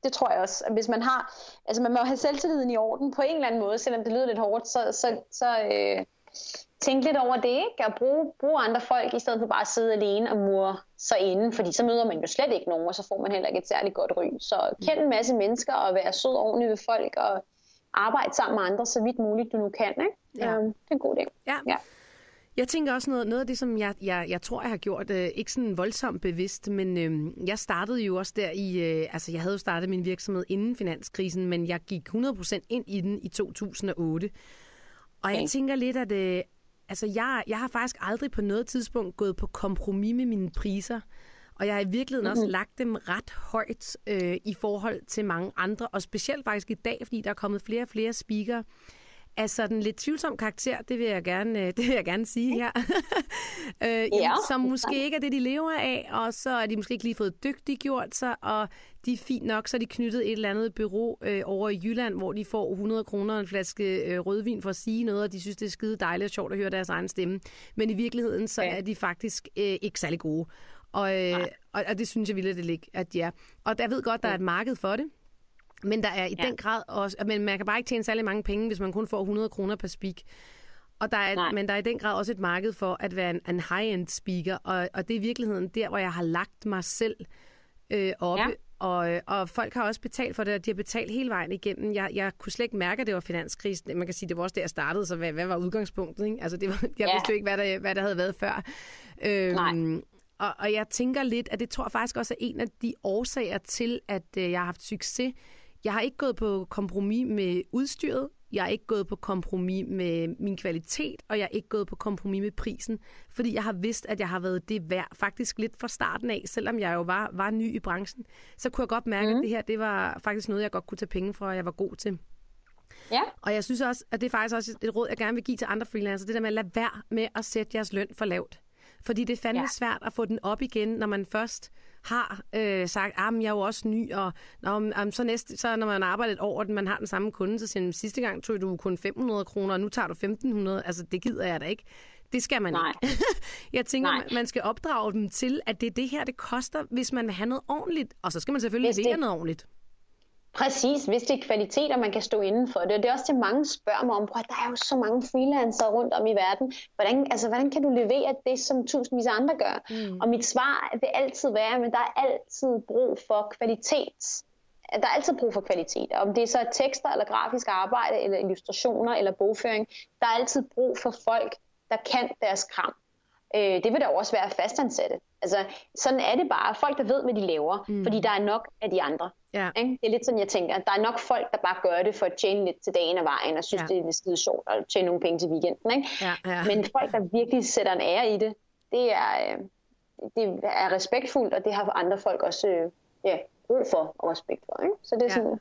B: det tror jeg også. Hvis man har, altså man må have selvtilliden i orden på en eller anden måde, selvom det lyder lidt hårdt, så, så, så øh, tænk lidt over det, ikke? Og bruge, bruge andre folk, i stedet for bare at sidde alene og mure sig inde, fordi så møder man jo slet ikke nogen, og så får man heller ikke et særligt godt ry. Så kend en masse mennesker, og være sød og ordentlig ved folk, og arbejde sammen med andre, så vidt muligt du nu kan. Ikke? Ja. Um, det er en god idé.
A: Ja. ja. Jeg tænker også noget, noget af det, som jeg, jeg, jeg tror, jeg har gjort, øh, ikke sådan voldsomt bevidst, men øh, jeg startede jo også der i, øh, altså jeg havde jo startet min virksomhed inden finanskrisen, men jeg gik 100% ind i den i 2008. Og okay. jeg tænker lidt, at øh, altså jeg, jeg har faktisk aldrig på noget tidspunkt gået på kompromis med mine priser. Og jeg har i virkeligheden mm-hmm. også lagt dem ret højt øh, i forhold til mange andre, og specielt faktisk i dag, fordi der er kommet flere og flere speakere af sådan lidt tvivlsom karakter, det vil jeg gerne, øh, [laughs] det vil jeg gerne sige her, [laughs] øh, ja. jamen, som måske ikke er det, de lever af, og så er de måske ikke lige fået dygtiggjort sig, og de er fint nok, så er de knyttet et eller andet bureau øh, over i Jylland, hvor de får 100 kroner en flaske øh, rødvin for at sige noget, og de synes, det er skide dejligt og sjovt at høre deres egen stemme. Men i virkeligheden, så ja. er de faktisk øh, ikke særlig gode. Og, øh, og, og det synes jeg vildt, det ligger, at ja. Og jeg ved godt, der er et marked for det. Men der er i ja. den grad også, men man kan bare ikke tjene særlig mange penge, hvis man kun får 100 kroner per speak. Og der er, men der er i den grad også et marked for at være en, en high-end speaker, og, og det er i virkeligheden der, hvor jeg har lagt mig selv øh, oppe. Ja. Og, øh, og folk har også betalt for det, og de har betalt hele vejen igennem. Jeg, jeg kunne slet ikke mærke, at det var finanskrisen. Man kan sige, det var også der, jeg startede, så hvad, hvad var udgangspunktet? Ikke? Altså, det var, jeg ja. vidste jo ikke, hvad der, hvad der havde været før. Øhm, Nej. Og, og jeg tænker lidt, at det tror jeg faktisk også er en af de årsager til, at øh, jeg har haft succes. Jeg har ikke gået på kompromis med udstyret. Jeg er ikke gået på kompromis med min kvalitet, og jeg er ikke gået på kompromis med prisen, fordi jeg har vidst, at jeg har været det værd, faktisk lidt fra starten af, selvom jeg jo var, var ny i branchen, så kunne jeg godt mærke, mm. at mhm. det her det var faktisk noget, jeg godt kunne tage penge for, og jeg var god til.
B: Ja.
A: Og jeg synes også, at det er faktisk også et råd, jeg gerne vil give til andre freelancere, det der med at lade være med at sætte jeres løn for lavt. Fordi det er fandme ja. svært at få den op igen, når man først har øh, sagt, at ah, jeg er jo også ny, og når, um, så, næste, så når man arbejder et år, og man har den samme kunde, så siger man, sidste gang tog du kun 500 kroner, og nu tager du 1500. Altså, det gider jeg da ikke. Det skal man Nej. ikke. [laughs] jeg tænker, Nej. man skal opdrage dem til, at det er det her, det koster, hvis man vil have noget ordentligt. Og så skal man selvfølgelig levere noget ordentligt.
B: Præcis, hvis det er kvalitet, og man kan stå inden for det. Og det er også det, mange spørger mig om, at der er jo så mange freelancere rundt om i verden. Hvordan, altså, hvordan kan du levere det, som tusindvis af andre gør? Mm. Og mit svar vil altid være, at der er altid brug for kvalitet. Der er altid brug for kvalitet. Om det er så tekster, eller grafisk arbejde, eller illustrationer, eller bogføring. Der er altid brug for folk, der kan deres kram. Øh, det vil der også være fastansatte. Altså, sådan er det bare. Folk, der ved, hvad de laver, mm. fordi der er nok af de andre. Ja. Ikke? Det er lidt sådan, jeg tænker. Der er nok folk, der bare gør det for at tjene lidt til dagen og vejen, og synes, ja. det er lidt skide sjovt at tjene nogle penge til weekenden. Ikke? Ja, ja. Men folk, der virkelig sætter en ære i det, det er, øh, det er respektfuldt, og det har andre folk også øh, ja, brug for og respekt for. Ikke? Så det er ja. sådan,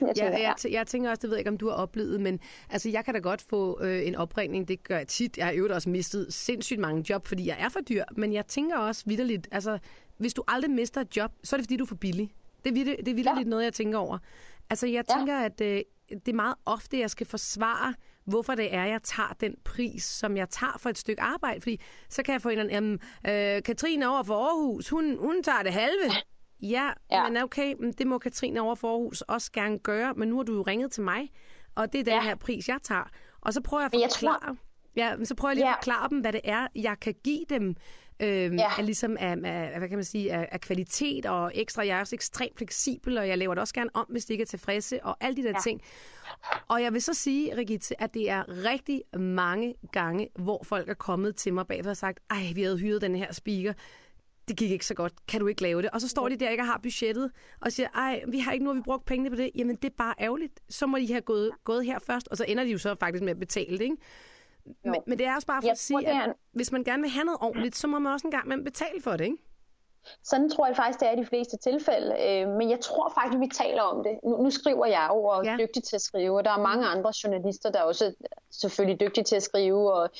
B: [laughs]
A: jeg tænker, ja, jeg, t- jeg tænker også, det ved jeg ikke, om du har oplevet, men altså, jeg kan da godt få øh, en opringning, det gør jeg tit. Jeg har jo også mistet sindssygt mange job, fordi jeg er for dyr, men jeg tænker også vidderligt, altså, hvis du aldrig mister et job, så er det fordi, du er for billig. Det er, det er vidderligt ja. noget, jeg tænker over. Altså, jeg tænker, ja. at øh, det er meget ofte, jeg skal forsvare, hvorfor det er, jeg tager den pris, som jeg tager for et stykke arbejde. Fordi så kan jeg få en eller anden, øh, Katrine over for Aarhus, hun, hun tager det halve. Ja, ja, men okay, det må Katrine over for Aarhus også gerne gøre, men nu har du jo ringet til mig, og det er den ja. her pris, jeg tager. Og så prøver jeg at forklare, jeg tror... ja, så prøver jeg lige ja. at forklare dem, hvad det er, jeg kan give dem, øh, ja. er ligesom af, af, hvad kan man sige, af, af kvalitet og ekstra. Jeg er også ekstremt fleksibel, og jeg laver det også gerne om, hvis de ikke er tilfredse, og alle de der ja. ting. Og jeg vil så sige, Rigitte, at det er rigtig mange gange, hvor folk er kommet til mig bagved og sagt, ej, vi havde hyret den her speaker, det gik ikke så godt, kan du ikke lave det? Og så står de der ikke har budgettet, og siger, ej, vi har ikke nu, vi brugt pengene på det. Jamen, det er bare ærgerligt. Så må de have gået, gået her først, og så ender de jo så faktisk med at betale det, ikke? Men, men det er også bare for jeg at sige, at hvis man gerne vil have noget ordentligt, så må man også en gang med betale for det, ikke?
B: Sådan tror jeg faktisk, det er i de fleste tilfælde. Øh, men jeg tror faktisk, vi taler om det. Nu, nu skriver jeg jo og er ja. dygtig til at skrive, og der er mange andre journalister, der er også selvfølgelig dygtige til at skrive og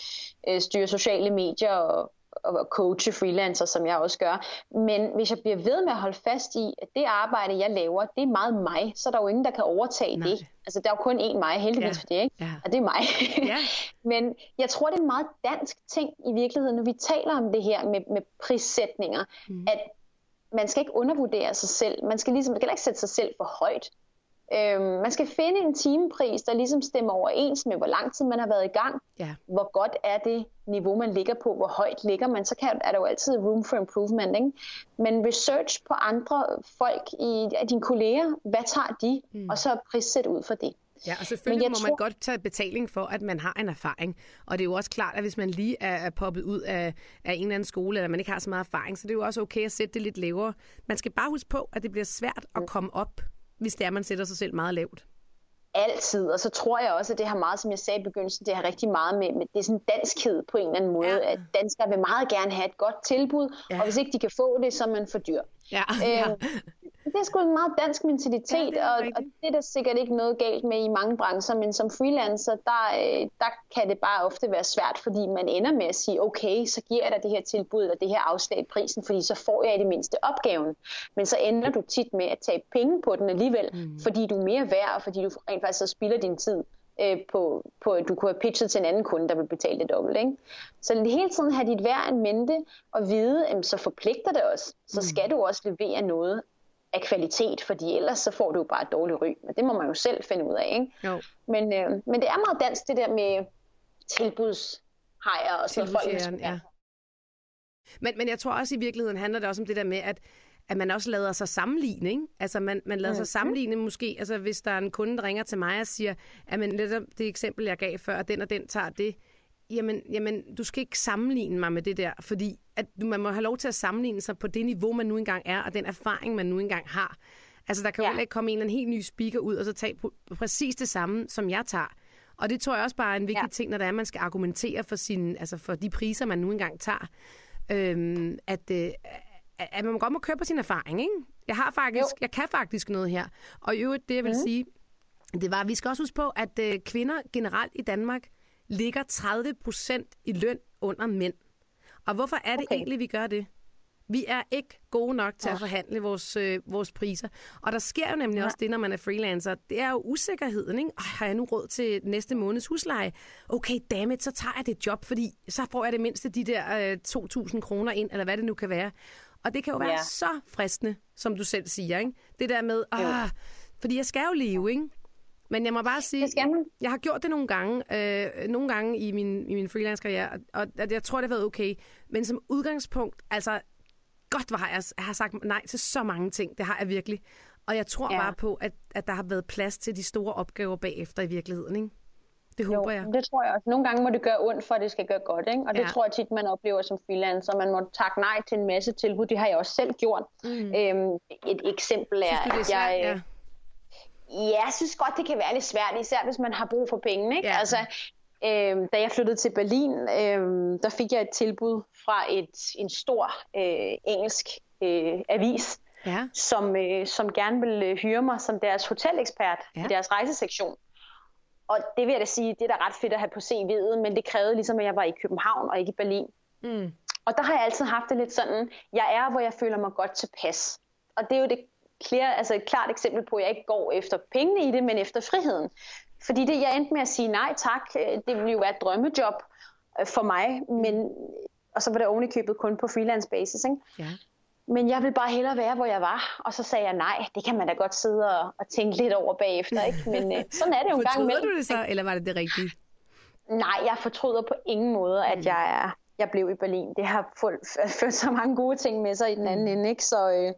B: øh, styre sociale medier og, og coache freelancer, som jeg også gør. Men hvis jeg bliver ved med at holde fast i, at det arbejde, jeg laver, det er meget mig, så er der jo ingen, der kan overtage Nej. det. Altså, der er jo kun én mig, heldigvis ja. for det, ikke? Ja. Og det er mig. Ja. [laughs] Men jeg tror, det er en meget dansk ting i virkeligheden, når vi taler om det her med, med prissætninger, mm. at man skal ikke undervurdere sig selv. Man skal ligesom man skal ikke sætte sig selv for højt. Øhm, man skal finde en timepris, der ligesom stemmer overens med, hvor lang tid man har været i gang. Ja. Hvor godt er det niveau, man ligger på? Hvor højt ligger man? Så kan, er der jo altid room for improvement. Ikke? Men research på andre folk, i, dine kolleger, hvad tager de? Mm. Og så prissæt ud for det.
A: Ja, og selvfølgelig må tror... man godt tage betaling for, at man har en erfaring. Og det er jo også klart, at hvis man lige er, er poppet ud af, af en eller anden skole, eller man ikke har så meget erfaring, så det er jo også okay at sætte det lidt lavere. Man skal bare huske på, at det bliver svært at mm. komme op hvis det er, man sætter sig selv meget lavt?
B: Altid, og så tror jeg også, at det har meget, som jeg sagde i begyndelsen, det har rigtig meget med, med det er sådan danskhed på en eller anden måde, ja. at danskere vil meget gerne have et godt tilbud, ja. og hvis ikke de kan få det, så er man for dyr. Ja. Øhm, det er sgu en meget dansk mentalitet, ja, og, og det er der sikkert ikke noget galt med i mange brancher, men som freelancer, der, øh, der kan det bare ofte være svært, fordi man ender med at sige, okay, så giver jeg dig det her tilbud, eller det her afslag i prisen, fordi så får jeg i det mindste opgaven. Men så ender du tit med at tage penge på den alligevel, mm. fordi du er mere værd, og fordi du rent faktisk så spilder din tid øh, på, på, at du kunne have pitchet til en anden kunde, der vil betale det dobbelt. Ikke? Så hele tiden have dit værd en mente og vide, at så forpligter det også. Så mm. skal du også levere noget af kvalitet, fordi ellers så får du jo bare et dårligt ry, men det må man jo selv finde ud af. Ikke?
A: Jo.
B: Men, øh, men det er meget dansk, det der med tilbudshejer og så folk.
A: Ja. Men, men jeg tror også i virkeligheden handler det også om det der med, at at man også lader sig sammenligne, ikke? Altså man, man lader sig sammenligne måske, altså hvis der er en kunde, der ringer til mig og siger, at men lidt det eksempel, jeg gav før, at den og den tager det, jamen, jamen du skal ikke sammenligne mig med det der, fordi at man må have lov til at sammenligne sig på det niveau, man nu engang er, og den erfaring, man nu engang har. Altså der kan
B: Ja.
A: ikke komme en eller anden helt ny speaker ud, og så tage pr- præcis det samme, som jeg tager. Og det tror jeg også bare er en vigtig
B: Ja.
A: ting, når det er, at man skal argumentere for, sin, altså for de priser, man nu engang tager. Øhm, at, øh, at man godt må køre på sin erfaring, ikke? Jeg har faktisk,
B: Jo.
A: jeg kan faktisk noget her. Og i øvrigt, det jeg vil mm. sige, det var, at vi skal også huske på, at øh, kvinder generelt i Danmark ligger 30 procent i løn under mænd. Og hvorfor er det
B: Okay.
A: egentlig, vi gør det? Vi er ikke gode nok til at forhandle vores, øh, vores priser. Og der sker jo nemlig også det, når man er freelancer. Det er jo usikkerheden. Ikke? Ej, har jeg nu råd til næste måneds husleje? Okay, dammit, så tager jeg det job, fordi så får jeg det mindste de der øh, 2.000 kroner ind, eller hvad det nu kan være. Og det kan jo være
B: Ja.
A: så fristende, som du selv siger. Ikke? Det der med, ah, fordi jeg skal jo leve, ikke? Men jeg må bare sige,
B: Det skal man.
A: jeg har gjort det nogle gange, øh, nogle gange i min, i min freelance-karriere, og at jeg tror, det har været okay. Men som udgangspunkt, altså, godt var jeg, jeg har sagt nej til så mange ting. Det har jeg virkelig. Og jeg tror ja. Bare på, at, at der har været plads til de store opgaver bagefter i virkeligheden, ikke? Det håber jeg.
B: det tror jeg også. Nogle gange må det gøre ondt, for at det skal gøre godt. Ikke? Og det
A: Ja.
B: tror jeg tit, man oplever som freelancer. Man må takke nej til en masse tilbud. Det har jeg også selv gjort. Mm. Øhm, et eksempel er,
A: Synes du, det er
B: at jeg...
A: Ja.
B: Ja, jeg synes godt, det kan være lidt svært, især hvis man har brug for penge. Ikke?
A: Ja.
B: Altså, øhm, da jeg flyttede til Berlin, øhm, der fik jeg et tilbud fra et, en stor øh, engelsk øh, avis,
A: Ja.
B: som, øh, som gerne ville øh, hyre mig som deres hotelekspert
A: ja.
B: i deres rejsesektion. Og det vil jeg da sige, det er da ret fedt at have på CV'et, men det krævede ligesom, at jeg var i København og ikke i Berlin.
A: Mm.
B: Og der har jeg altid haft det lidt sådan, jeg er, hvor jeg føler mig godt tilpas. Og det er jo det klare, altså et klart eksempel på, at jeg ikke går efter pengene i det, men efter friheden. Fordi det, jeg endte med at sige nej tak, øh, det ville jo være et drømmejob øh, for mig, men, og så var det oven i købet kun på freelance basis. Ikke?
A: ja.
B: Men jeg vil bare hellere være, hvor jeg var. Og så sagde jeg nej. Det kan man da godt sidde og, og tænke lidt over bagefter. Ikke? Men øh, [laughs] sådan er det jo en gang
A: Fortryder
B: imellem.
A: du det så, eller var det det rigtige?
B: Nej, jeg fortryder på ingen måde, at jeg er jeg blev i Berlin. Det har ført [laughs] så mange gode ting med sig i den anden ende. Ikke? Så, øh,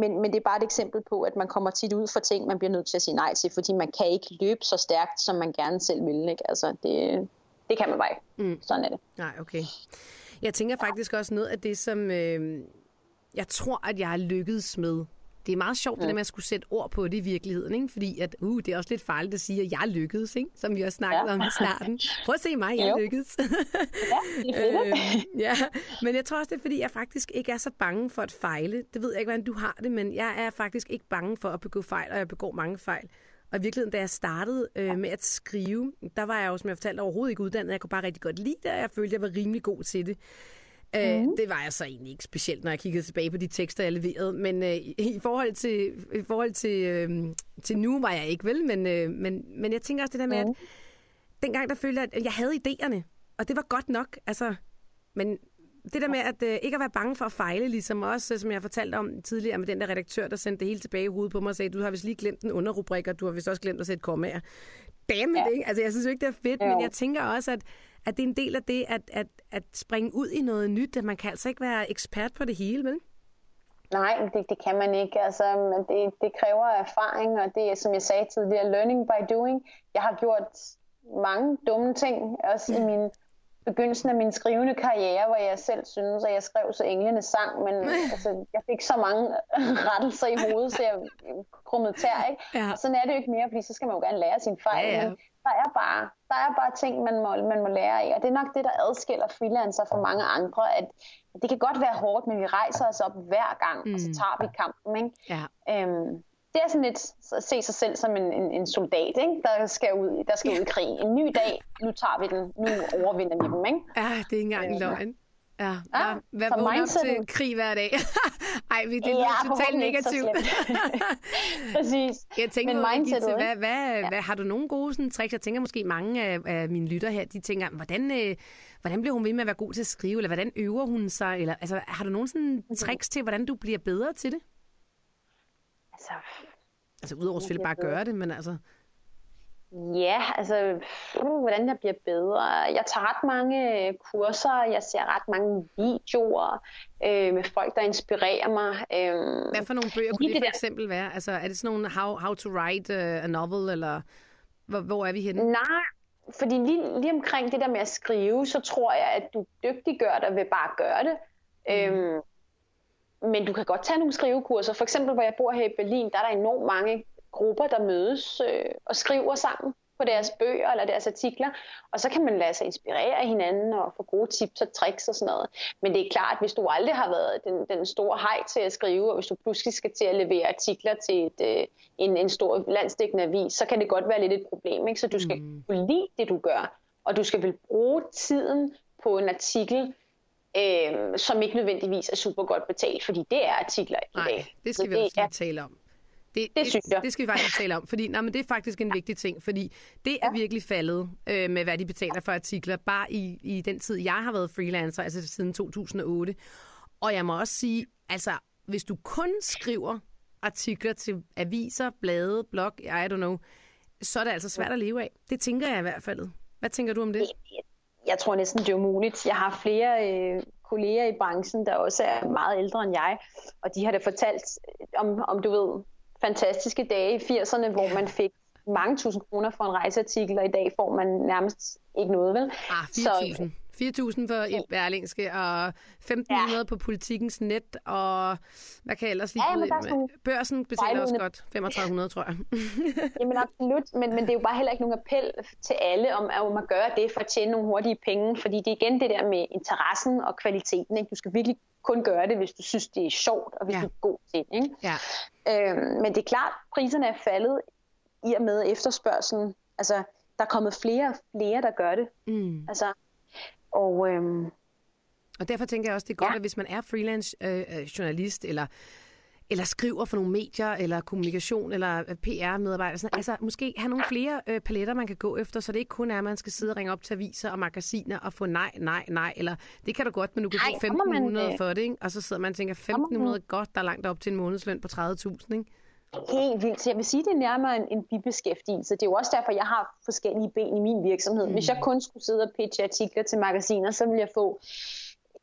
B: men, men det er bare et eksempel på, at man kommer tit ud for ting, man bliver nødt til at sige nej til, fordi man kan ikke løbe så stærkt, som man gerne selv vil. Ikke? Altså, det, det kan man bare ikke.
A: Mm.
B: Sådan er det.
A: Nej, okay. Jeg tænker faktisk også noget af det, som øh, jeg tror, at jeg har lykkedes med. Det er meget sjovt, det der med at skulle sætte ord på det i virkeligheden, ikke? fordi at, uh, det er også lidt farligt at sige, at jeg lykkedes, ikke? som vi også snakket
B: Ja.
A: om i starten. [laughs] Prøv at se mig, jeg
B: Jo.
A: lykkedes.
B: Ja, det er fedt. [laughs]
A: øh, ja, men jeg tror også, det er, fordi jeg faktisk ikke er så bange for at fejle. Det ved jeg ikke, hvordan du har det, men jeg er faktisk ikke bange for at begå fejl, og jeg begår mange fejl. Og i virkeligheden, da jeg startede øh, med at skrive, der var jeg jo, som jeg fortalte, overhovedet ikke uddannet. Jeg kunne bare rigtig godt lide det, og jeg følte, jeg var rimelig god til det. Øh,
B: Mhm.
A: Det var jeg så egentlig ikke specielt, når jeg kiggede tilbage på de tekster, jeg leverede. Men øh, i forhold, til, i forhold til, øh, til nu var jeg ikke vel, men, øh, men, men jeg tænker også det der med, at dengang der følte jeg, at jeg havde idéerne, og det var godt nok. Altså, men det der med at øh, ikke at være bange for at fejle, ligesom også, som jeg fortalte om tidligere med den der redaktør, der sendte det hele tilbage i hovedet på mig og sagde, du har vist lige glemt en underrubrik, og du har vist også glemt at sætte kommaer. Damn it,
B: Ja.
A: ikke? Altså, jeg synes jo ikke, det er fedt,
B: Jo.
A: men jeg tænker også, at, at det er en del af det, at, at, at springe ud i noget nyt, at man kan altså ikke være ekspert på det hele, vel?
B: Nej, det, det kan man ikke. Altså, det, det kræver erfaring, og det er, som jeg sagde tidligere, learning by doing. Jeg har gjort mange dumme ting, også i min begyndelsen af min skrivende karriere, hvor jeg selv synes, at jeg skrev så englene sang, men [laughs] altså, jeg fik så mange [laughs] rettelser i hovedet, så jeg krummede tær, ikke?
A: Ja.
B: Og sådan er det jo ikke mere, fordi så skal man jo gerne lære sine fejl,
A: Ja, ja.
B: men der er bare, der er bare ting, man må, man må lære af, og det er nok det, der adskiller freelancer fra mange andre, at det kan godt være hårdt, men vi rejser os op hver gang, mm. og så tager vi kampen, ikke?
A: Ja.
B: Øhm, det er sådan lidt at se sig selv som en, en, en soldat, ikke? Der, skal ud, der skal ud i krig. En ny dag, nu tager vi den, nu overvinder vi dem, ikke?
A: Ja, det er ikke engang en løgn. Ja, ja hvad vågner op
B: mindsetet-
A: til krig hver dag? [laughs] Ej, vi- det
B: Ja,
A: lyder totalt negativt. [laughs]
B: Præcis.
A: Jeg tænker,
B: Men
A: Gitte,
B: ikke?
A: hvad, hvad, ja. hvad, har du nogle gode sådan, tricks? Jeg tænker måske mange af, af mine lytter her, de tænker, hvordan, øh, hvordan bliver hun ved med at være god til at skrive, eller hvordan øver hun sig? Eller, altså, har du nogle sådan, tricks til, hvordan du bliver bedre til det? Altså, altså udover selvfølgelig bare gøre det, men altså...
B: Ja, altså, hvordan jeg bliver bedre. Jeg tager ret mange øh, kurser, jeg ser ret mange videoer øh, med folk, der inspirerer mig.
A: Øh, Hvad for nogle bøger kunne det, det for eksempel være? Altså, er det sådan nogle how, how to write a novel, eller hvor, hvor er vi henne?
B: Nej, fordi lige, lige omkring det der med at skrive, så tror jeg, at du dygtiggør dig ved bare at gøre det. Mm. Øhm, men du kan godt tage nogle skrivekurser. For eksempel, hvor jeg bor her i Berlin, der er der enormt mange grupper, der mødes øh, og skriver sammen på deres bøger eller deres artikler, og så kan man lade sig inspirere af hinanden og få gode tips og tricks og sådan noget. Men det er klart, hvis du aldrig har været den, den store hej til at skrive, og hvis du pludselig skal til at levere artikler til et, øh, en, en stor landstækkende avis, så kan det godt være lidt et problem. Ikke? Så du skal mm. kunne lide det, du gør, og du skal vel bruge tiden på en artikel, øh, som ikke nødvendigvis er super godt betalt, fordi det er artikler i
A: dag. Nej, det skal så vi også er, tale om. Det, det, synes jeg. Det skal vi faktisk tale om, fordi nej, men det er faktisk en vigtig ting, fordi det er virkelig faldet øh, med, hvad de betaler for artikler, bare i, i den tid, jeg har været freelancer, altså siden 2008. Og jeg må også sige, altså, hvis du kun skriver artikler til aviser, blade, blog, I don't know, så er det altså svært at leve af. Det tænker jeg i hvert fald. Hvad tænker du om det?
B: Jeg tror næsten, det er umuligt. Jeg har flere øh, kolleger i branchen, der også er meget ældre end jeg, og de har da fortalt om, om du ved, fantastiske dage i 80'erne, hvor man fik mange tusind kroner for en rejseartikel, og i dag får man nærmest ikke noget, vel?
A: Ah, 4.000. 4.000 for et Berlingske, og 1.500 ja. på politikens net, og hvad kan jeg ellers lige ja, ud sådan... Børsen betaler også godt 3.500, tror jeg. [laughs]
B: jamen absolut, men, men det er jo bare heller ikke nogen appel til alle om, at man gør det for at tjene nogle hurtige penge, fordi det er igen det der med interessen og kvaliteten. Ikke? Du skal virkelig kun gøre det, hvis du synes, det er sjovt, og hvis ja. du er god til det. Ikke? Ja. Øhm, men det er klart, priserne er faldet i og med efterspørgselen. Altså, der er kommet flere og flere, der gør det. Mm. Altså, og, øhm,
A: og derfor tænker jeg også, det er godt, ja. at hvis man er freelance øh, øh journalist, eller eller skriver for nogle medier, eller kommunikation, eller øh, PR-medarbejder. Sådan, altså måske have nogle flere øh, paletter, man kan gå efter, så det ikke kun er, at man skal sidde og ringe op til aviser og magasiner og få nej, nej, nej, eller det kan du godt, men du kan få 1500 man, for det, ikke? og så sidder man og tænker, 1500 godt, der er langt op til en månedsløn på 30.000, ikke?
B: Helt vildt. Så jeg vil sige, det er nærmere en, en bibeskæftigelse. Det er jo også derfor, jeg har forskellige ben i min virksomhed. Mm. Hvis jeg kun skulle sidde og pitche artikler til magasiner, så ville jeg få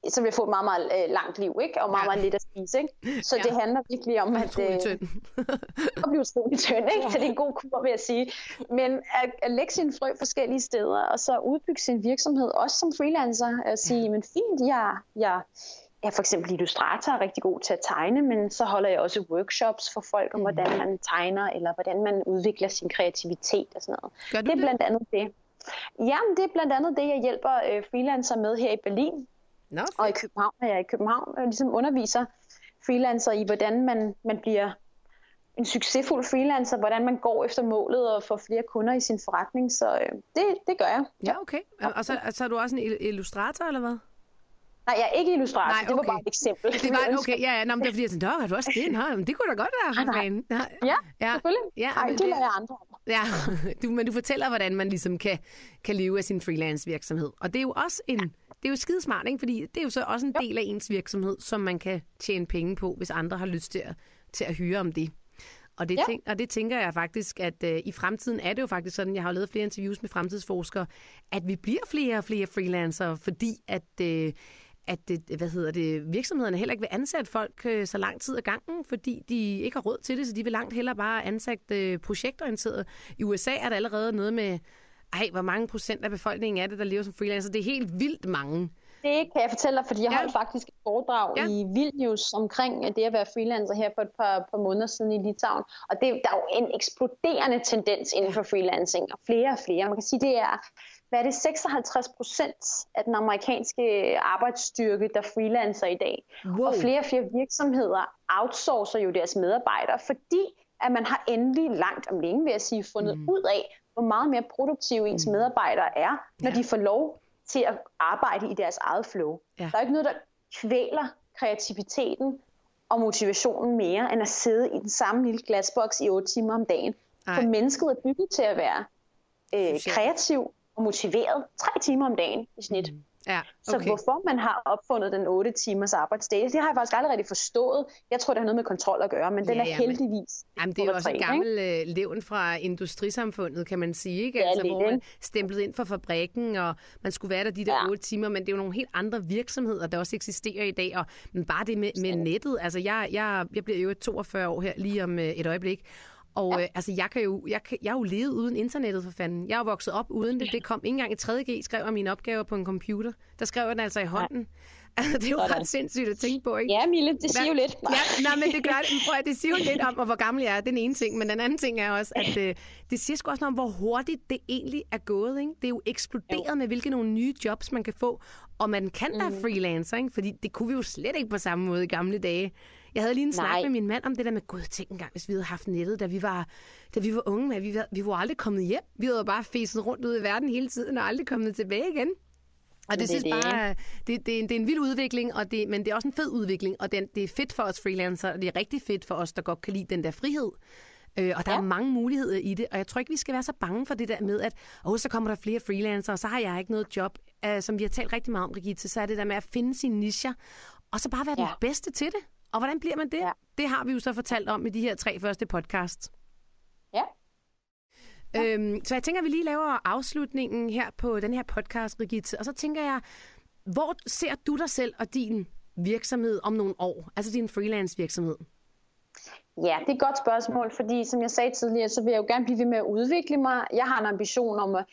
B: så vil jeg få et meget, meget øh, langt liv, ikke? og meget, ja. meget lidt at spise. Ikke? Så ja. det handler virkelig om at,
A: øh, [laughs]
B: at blive utrolig tynd. Ikke? Ja. Så det er en god kur, vil jeg sige. Men at, at lægge sin frø forskellige steder, og så udbygge sin virksomhed, også som freelancer, og sige, ja. men fint, jeg, jeg, jeg for eksempel illustrator er rigtig god til at tegne, men så holder jeg også workshops for folk om, mm. hvordan man tegner, eller hvordan man udvikler sin kreativitet og sådan noget.
A: Gør
B: du det er
A: det?
B: blandt andet det. Jamen, det er blandt andet det, jeg hjælper øh, freelancer med her i Berlin.
A: Nå,
B: og i København er jeg i København og ligesom underviser freelancer i, hvordan man, man bliver en succesfuld freelancer, hvordan man går efter målet og får flere kunder i sin forretning. Så øh, det, det gør jeg.
A: Ja, okay. Og så, så er du også en illustrator, eller hvad?
B: Nej, jeg er ikke illustrator. Nej, okay. Det var bare et eksempel.
A: Det var, okay, ja, ja. Nå, men det er fordi, jeg tænkte, har du også det? Nå, men det kunne da godt være.
B: Nej, nej. Ja, ja, selvfølgelig. Ja, Ej, det lader jeg andre om.
A: Ja, [laughs] du, men du fortæller, hvordan man ligesom kan, kan leve af sin freelance virksomhed. Og det er jo også en, det er jo skidesmart, ikke? fordi det er jo så også en del af ens virksomhed, som man kan tjene penge på, hvis andre har lyst til at, til at hyre om det. Og det, ja. tænk, og det tænker jeg faktisk, at øh, i fremtiden er det jo faktisk sådan, jeg har lavet flere interviews med fremtidsforskere, at vi bliver flere og flere freelancere, fordi at... Øh, at det, hvad hedder det, virksomhederne heller ikke vil ansætte folk øh, så lang tid ad gangen, fordi de ikke har råd til det, så de vil langt hellere bare ansætte øh, projektorienteret. I USA er der allerede noget med, ej, hvor mange procent af befolkningen er det, der lever som freelancer? Det er helt vildt mange.
B: Det kan jeg fortælle dig, fordi jeg ja. holdt faktisk et foredrag ja. i Vilnius omkring det at være freelancer her for et par, par måneder siden i Litauen. Og det, der er jo en eksploderende tendens inden for freelancing, og flere og flere. Man kan sige, det er hvad er det, 56 procent af den amerikanske arbejdsstyrke, der freelancer i dag. Wow. Og flere og flere virksomheder outsourcer jo deres medarbejdere, fordi at man har endelig langt om længe, vil jeg sige, fundet mm. ud af, hvor meget mere produktive ens mm. medarbejdere er, når ja. de får lov til at arbejde i deres eget flow. Ja. Der er ikke noget, der kvæler kreativiteten og motivationen mere, end at sidde i den samme lille glasboks i 8 timer om dagen. Ej. For mennesket er bygget til at være øh, kreativ og motiveret tre timer om dagen i snit. Mm.
A: Ja, okay.
B: Så hvorfor man har opfundet den 8 timers arbejdsdag, det har jeg faktisk aldrig rigtig forstået. Jeg tror, det har noget med kontrol at gøre, men den
A: Ja,
B: er
A: ja, men-
B: heldigvis.
A: Jamen, det er jo også en gammel øh, levn fra industrisamfundet, kan man sige, ikke?
B: Ja,
A: Altså,
B: lidt,
A: hvor man stemplede ind for fabrikken, og man skulle være der de der
B: Ja.
A: otte timer, men det er jo nogle helt andre virksomheder, der også eksisterer i dag, og men bare det med, med nettet, altså jeg, jeg, jeg bliver jo 42 år her lige om øh, et øjeblik, og ja. øh, altså, jeg, kan jo, jeg, kan, jeg har jo levet uden internettet for fanden. Jeg er jo vokset op uden det. Det kom ikke engang i 3.G, skrev jeg mine opgaver på en computer. Der skrev jeg den altså i hånden. [laughs] Altså, det er jo
B: Sådan.
A: ret sindssygt at tænke på, ikke?
B: Ja, Mille, det siger jo lidt.
A: Ja, nej, men det gør det. Prøv at, det siger jo lidt om, hvor gammel jeg er, den ene ting. Men den anden ting er også, at øh, det siger sgu også noget om, hvor hurtigt det egentlig er gået. Ikke? Det er jo eksploderet jo. med, hvilke nogle nye jobs man kan få. Og man kan være
B: Mm.
A: freelancer, ikke? fordi det kunne vi jo slet ikke på samme måde i gamle dage. Jeg havde lige en snak
B: Nej.
A: med min mand om det der med, gud, tænk engang, hvis vi havde haft nettet, da vi var, da vi var unge, men vi var, vi var aldrig kommet hjem. Vi havde bare fæset rundt ud i verden hele tiden og aldrig kommet tilbage igen. Og det,
B: det
A: synes
B: det,
A: bare, det, det, er en, det er en vild udvikling, og det, men det er også en fed udvikling, og det, det er fedt for os freelancer, og det er rigtig fedt for os, der godt kan lide den der frihed. Øh, og der ja. Er mange muligheder i det, og jeg tror ikke, vi skal være så bange for det der med, at åh, så kommer der flere freelancer, og så har jeg ikke noget job. Uh, som vi har talt rigtig meget om, Brigitte, så er det der med at finde sine nischer, og så bare være ja. den bedste til det. Og hvordan bliver man det?
B: Ja.
A: Det har vi jo så fortalt om i de her tre første podcasts.
B: Ja.
A: Øhm, så jeg tænker, at vi lige laver afslutningen her på den her podcast, Brigitte. Og så tænker jeg, hvor ser du dig selv og din virksomhed om nogle år? Altså din freelance virksomhed.
B: Ja, det er et godt spørgsmål, fordi som jeg sagde tidligere, så vil jeg jo gerne blive ved med at udvikle mig. Jeg har en ambition om at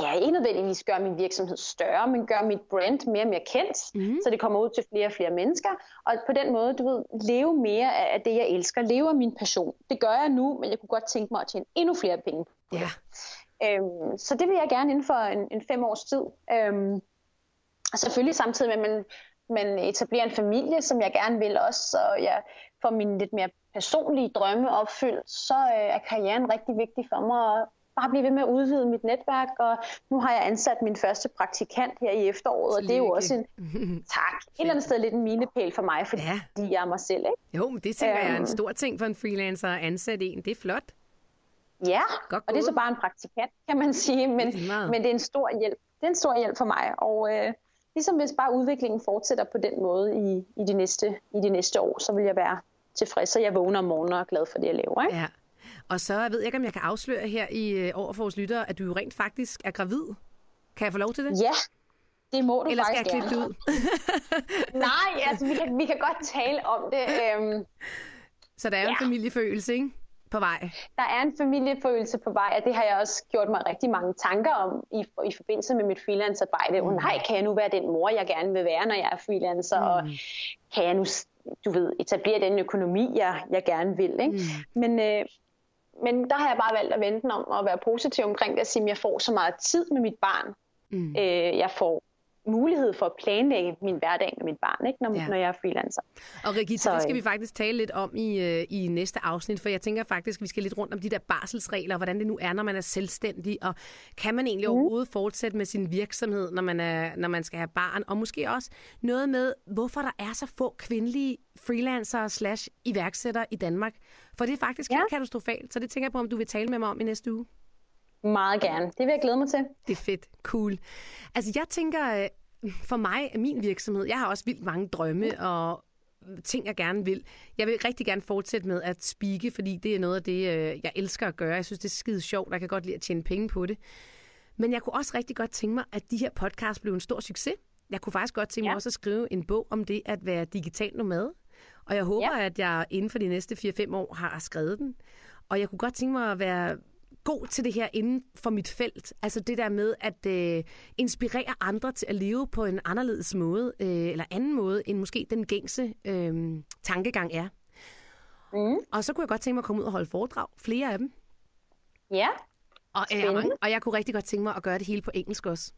B: ja, ikke nødvendigvis gøre min virksomhed større, men gøre mit brand mere og mere kendt, mm. så det kommer ud til flere og flere mennesker. Og på den måde, du ved, leve mere af det, jeg elsker. Leve af min passion. Det gør jeg nu, men jeg kunne godt tænke mig at tjene endnu flere penge på det.
A: Ja.
B: Øhm, så det vil jeg gerne inden for en, en fem års tid. Øhm, og selvfølgelig samtidig med, at man, man etablerer en familie, som jeg gerne vil også, så jeg får mine lidt mere personlige drømme opfyldt, så øh, er karrieren rigtig vigtig for mig. Og bare blive ved med at udvide mit netværk, og nu har jeg ansat min første praktikant her i efteråret, og det er jo også en tak. Et eller andet sted lidt en milepæl for mig, fordi
A: Ja.
B: jeg er mig selv. Ikke?
A: Jo, men det tænker jeg er en
B: Øhm.
A: stor ting for en freelancer at ansætte en. Det er flot.
B: Ja,
A: Godt
B: og det er så bare en praktikant, kan man sige, men,
A: Det er
B: men det er en stor hjælp. Det er en stor hjælp for mig, og øh, ligesom hvis bare udviklingen fortsætter på den måde i, i, de næste, i de næste år, så vil jeg være tilfreds, så jeg vågner om morgenen og er glad for det, jeg laver. Ikke?
A: Ja. Og så ved jeg ikke, om jeg kan afsløre her i øh, over for vores lyttere, at du jo rent faktisk er gravid. Kan jeg få lov til det?
B: Ja, det må du
A: Eller skal jeg
B: faktisk
A: klippe det ud? [laughs]
B: Nej, altså vi kan, vi kan godt tale om det. Øhm,
A: Så der er jo en
B: Ja.
A: familiefølelse, ikke? På vej.
B: der er en familiefølelse på vej, og det har jeg også gjort mig rigtig mange tanker om i, i forbindelse med mit freelancearbejde. Mm. Oh, nej, kan jeg nu være den mor, jeg gerne vil være, når jeg er freelancer? Mm. Og kan jeg nu, du ved, etablere den økonomi, jeg, jeg gerne vil? Ikke? Mm. Men, øh, men der har jeg bare valgt at vente om og være positiv omkring det, og sige, at jeg får så meget tid med mit barn.
A: Mm.
B: Øh, jeg får mulighed for at planlægge min hverdag med mit barn, ikke? Når,
A: Ja.
B: når jeg er freelancer.
A: Og Regita,
B: Så,
A: det skal
B: øh,
A: vi faktisk tale lidt om i, øh, i næste afsnit, for jeg tænker faktisk, at vi skal lidt rundt om de der barselsregler, og hvordan det nu er, når man er selvstændig, og kan man egentlig
B: Mm.
A: overhovedet fortsætte med sin virksomhed, når man, er, når man skal have barn, og måske også noget med, hvorfor der er så få kvindelige freelancere slash iværksættere i Danmark. For det er faktisk
B: Ja.
A: helt katastrofalt, så det tænker jeg på, om du vil tale med mig om i næste uge.
B: Meget gerne. Det vil jeg glæde mig til.
A: Det er fedt. Cool. Altså, jeg tænker, øh, for mig er min virksomhed, jeg har også vildt mange drømme og ting, jeg gerne vil. Jeg vil rigtig gerne fortsætte med at speake, fordi det er noget af det, øh, jeg elsker at gøre. Jeg synes, det er skide sjovt, og jeg kan godt lide at tjene penge på det. Men jeg kunne også rigtig godt tænke mig, at de her podcasts blev en stor succes. Jeg kunne faktisk godt tænke mig
B: Ja.
A: også at skrive en bog om det at være digital nomad. Og jeg håber,
B: Ja.
A: at jeg inden for de næste 4-5 år har skrevet den. Og jeg kunne godt tænke mig at være god til det her inden for mit felt. Altså det der med at øh, inspirere andre til at leve på en anderledes måde, øh, eller anden måde, end måske den gængse øh, tankegang er.
B: Mm.
A: Og så kunne jeg godt tænke mig at komme ud og holde foredrag. Flere af dem.
B: Ja,
A: Og, øh,
B: Spændende.
A: og jeg kunne rigtig godt tænke mig at gøre det hele på engelsk også.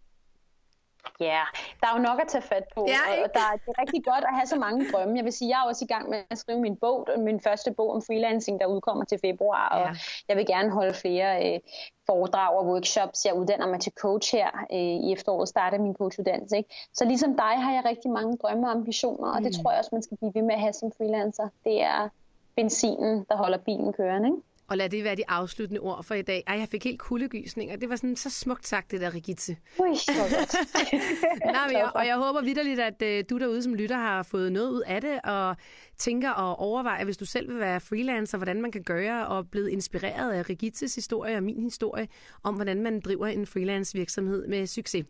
B: Ja, der er jo nok at tage fat på,
A: Ja,
B: og
A: ikke?
B: der, det er rigtig godt at have så mange drømme. Jeg vil sige, jeg er også i gang med at skrive min bog, min første bog om freelancing, der udkommer til februar, og
A: Ja.
B: jeg vil gerne holde flere øh, foredrag og workshops. Jeg uddanner mig til coach her øh, i efteråret, starter min coachuddannelse. Ikke? Så ligesom dig har jeg rigtig mange drømme og ambitioner, og
A: Mm.
B: det tror jeg også, man skal blive ved med at have som freelancer. Det er benzinen, der holder bilen kørende. Ikke?
A: Og lad det være de afsluttende ord for i dag. Ej, jeg fik helt kuldegysninger. Det var sådan så smukt sagt, det der, Rigitte.
B: Ui, så godt. [laughs]
A: Nej, men jeg, og jeg håber vidderligt, at uh, du derude som lytter har fået noget ud af det, og tænker og overvejer, hvis du selv vil være freelancer, hvordan man kan gøre, og blevet inspireret af Rigittes historie og min historie, om hvordan man driver en freelance virksomhed med succes.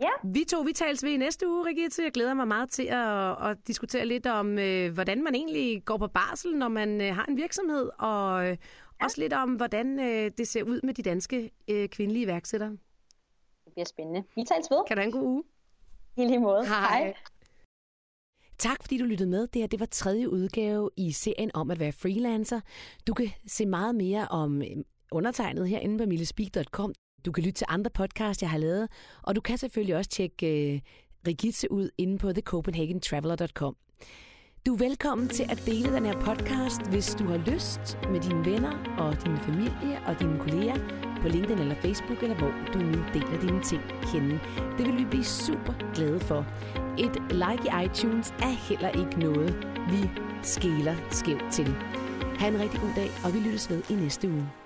B: Ja.
A: Vi to, vi tales ved i næste uge, Rigitte. Jeg glæder mig meget til at, at diskutere lidt om, øh, hvordan man egentlig går på barsel, når man øh, har en virksomhed, og øh, ja. også lidt om, hvordan øh, det ser ud med de danske øh, kvindelige iværksættere.
B: Det bliver spændende. Vi tales ved.
A: Kan du have en god uge?
B: I lige måde.
A: Hej. Hej. Tak fordi du lyttede med. Det her det var tredje udgave i serien om at være freelancer. Du kan se meget mere om øh, undertegnet herinde på millespeak.com. Du kan lytte til andre podcasts, jeg har lavet, og du kan selvfølgelig også tjekke øh, uh, Rigitze ud inde på thecopenhagentraveler.com. Du er velkommen til at dele den her podcast, hvis du har lyst med dine venner og din familie og dine kolleger på LinkedIn eller Facebook, eller hvor du nu deler dine ting henne. Det vil vi blive super glade for. Et like i iTunes er heller ikke noget, vi skæler skævt til. Ha' en rigtig god dag, og vi lyttes ved i næste uge.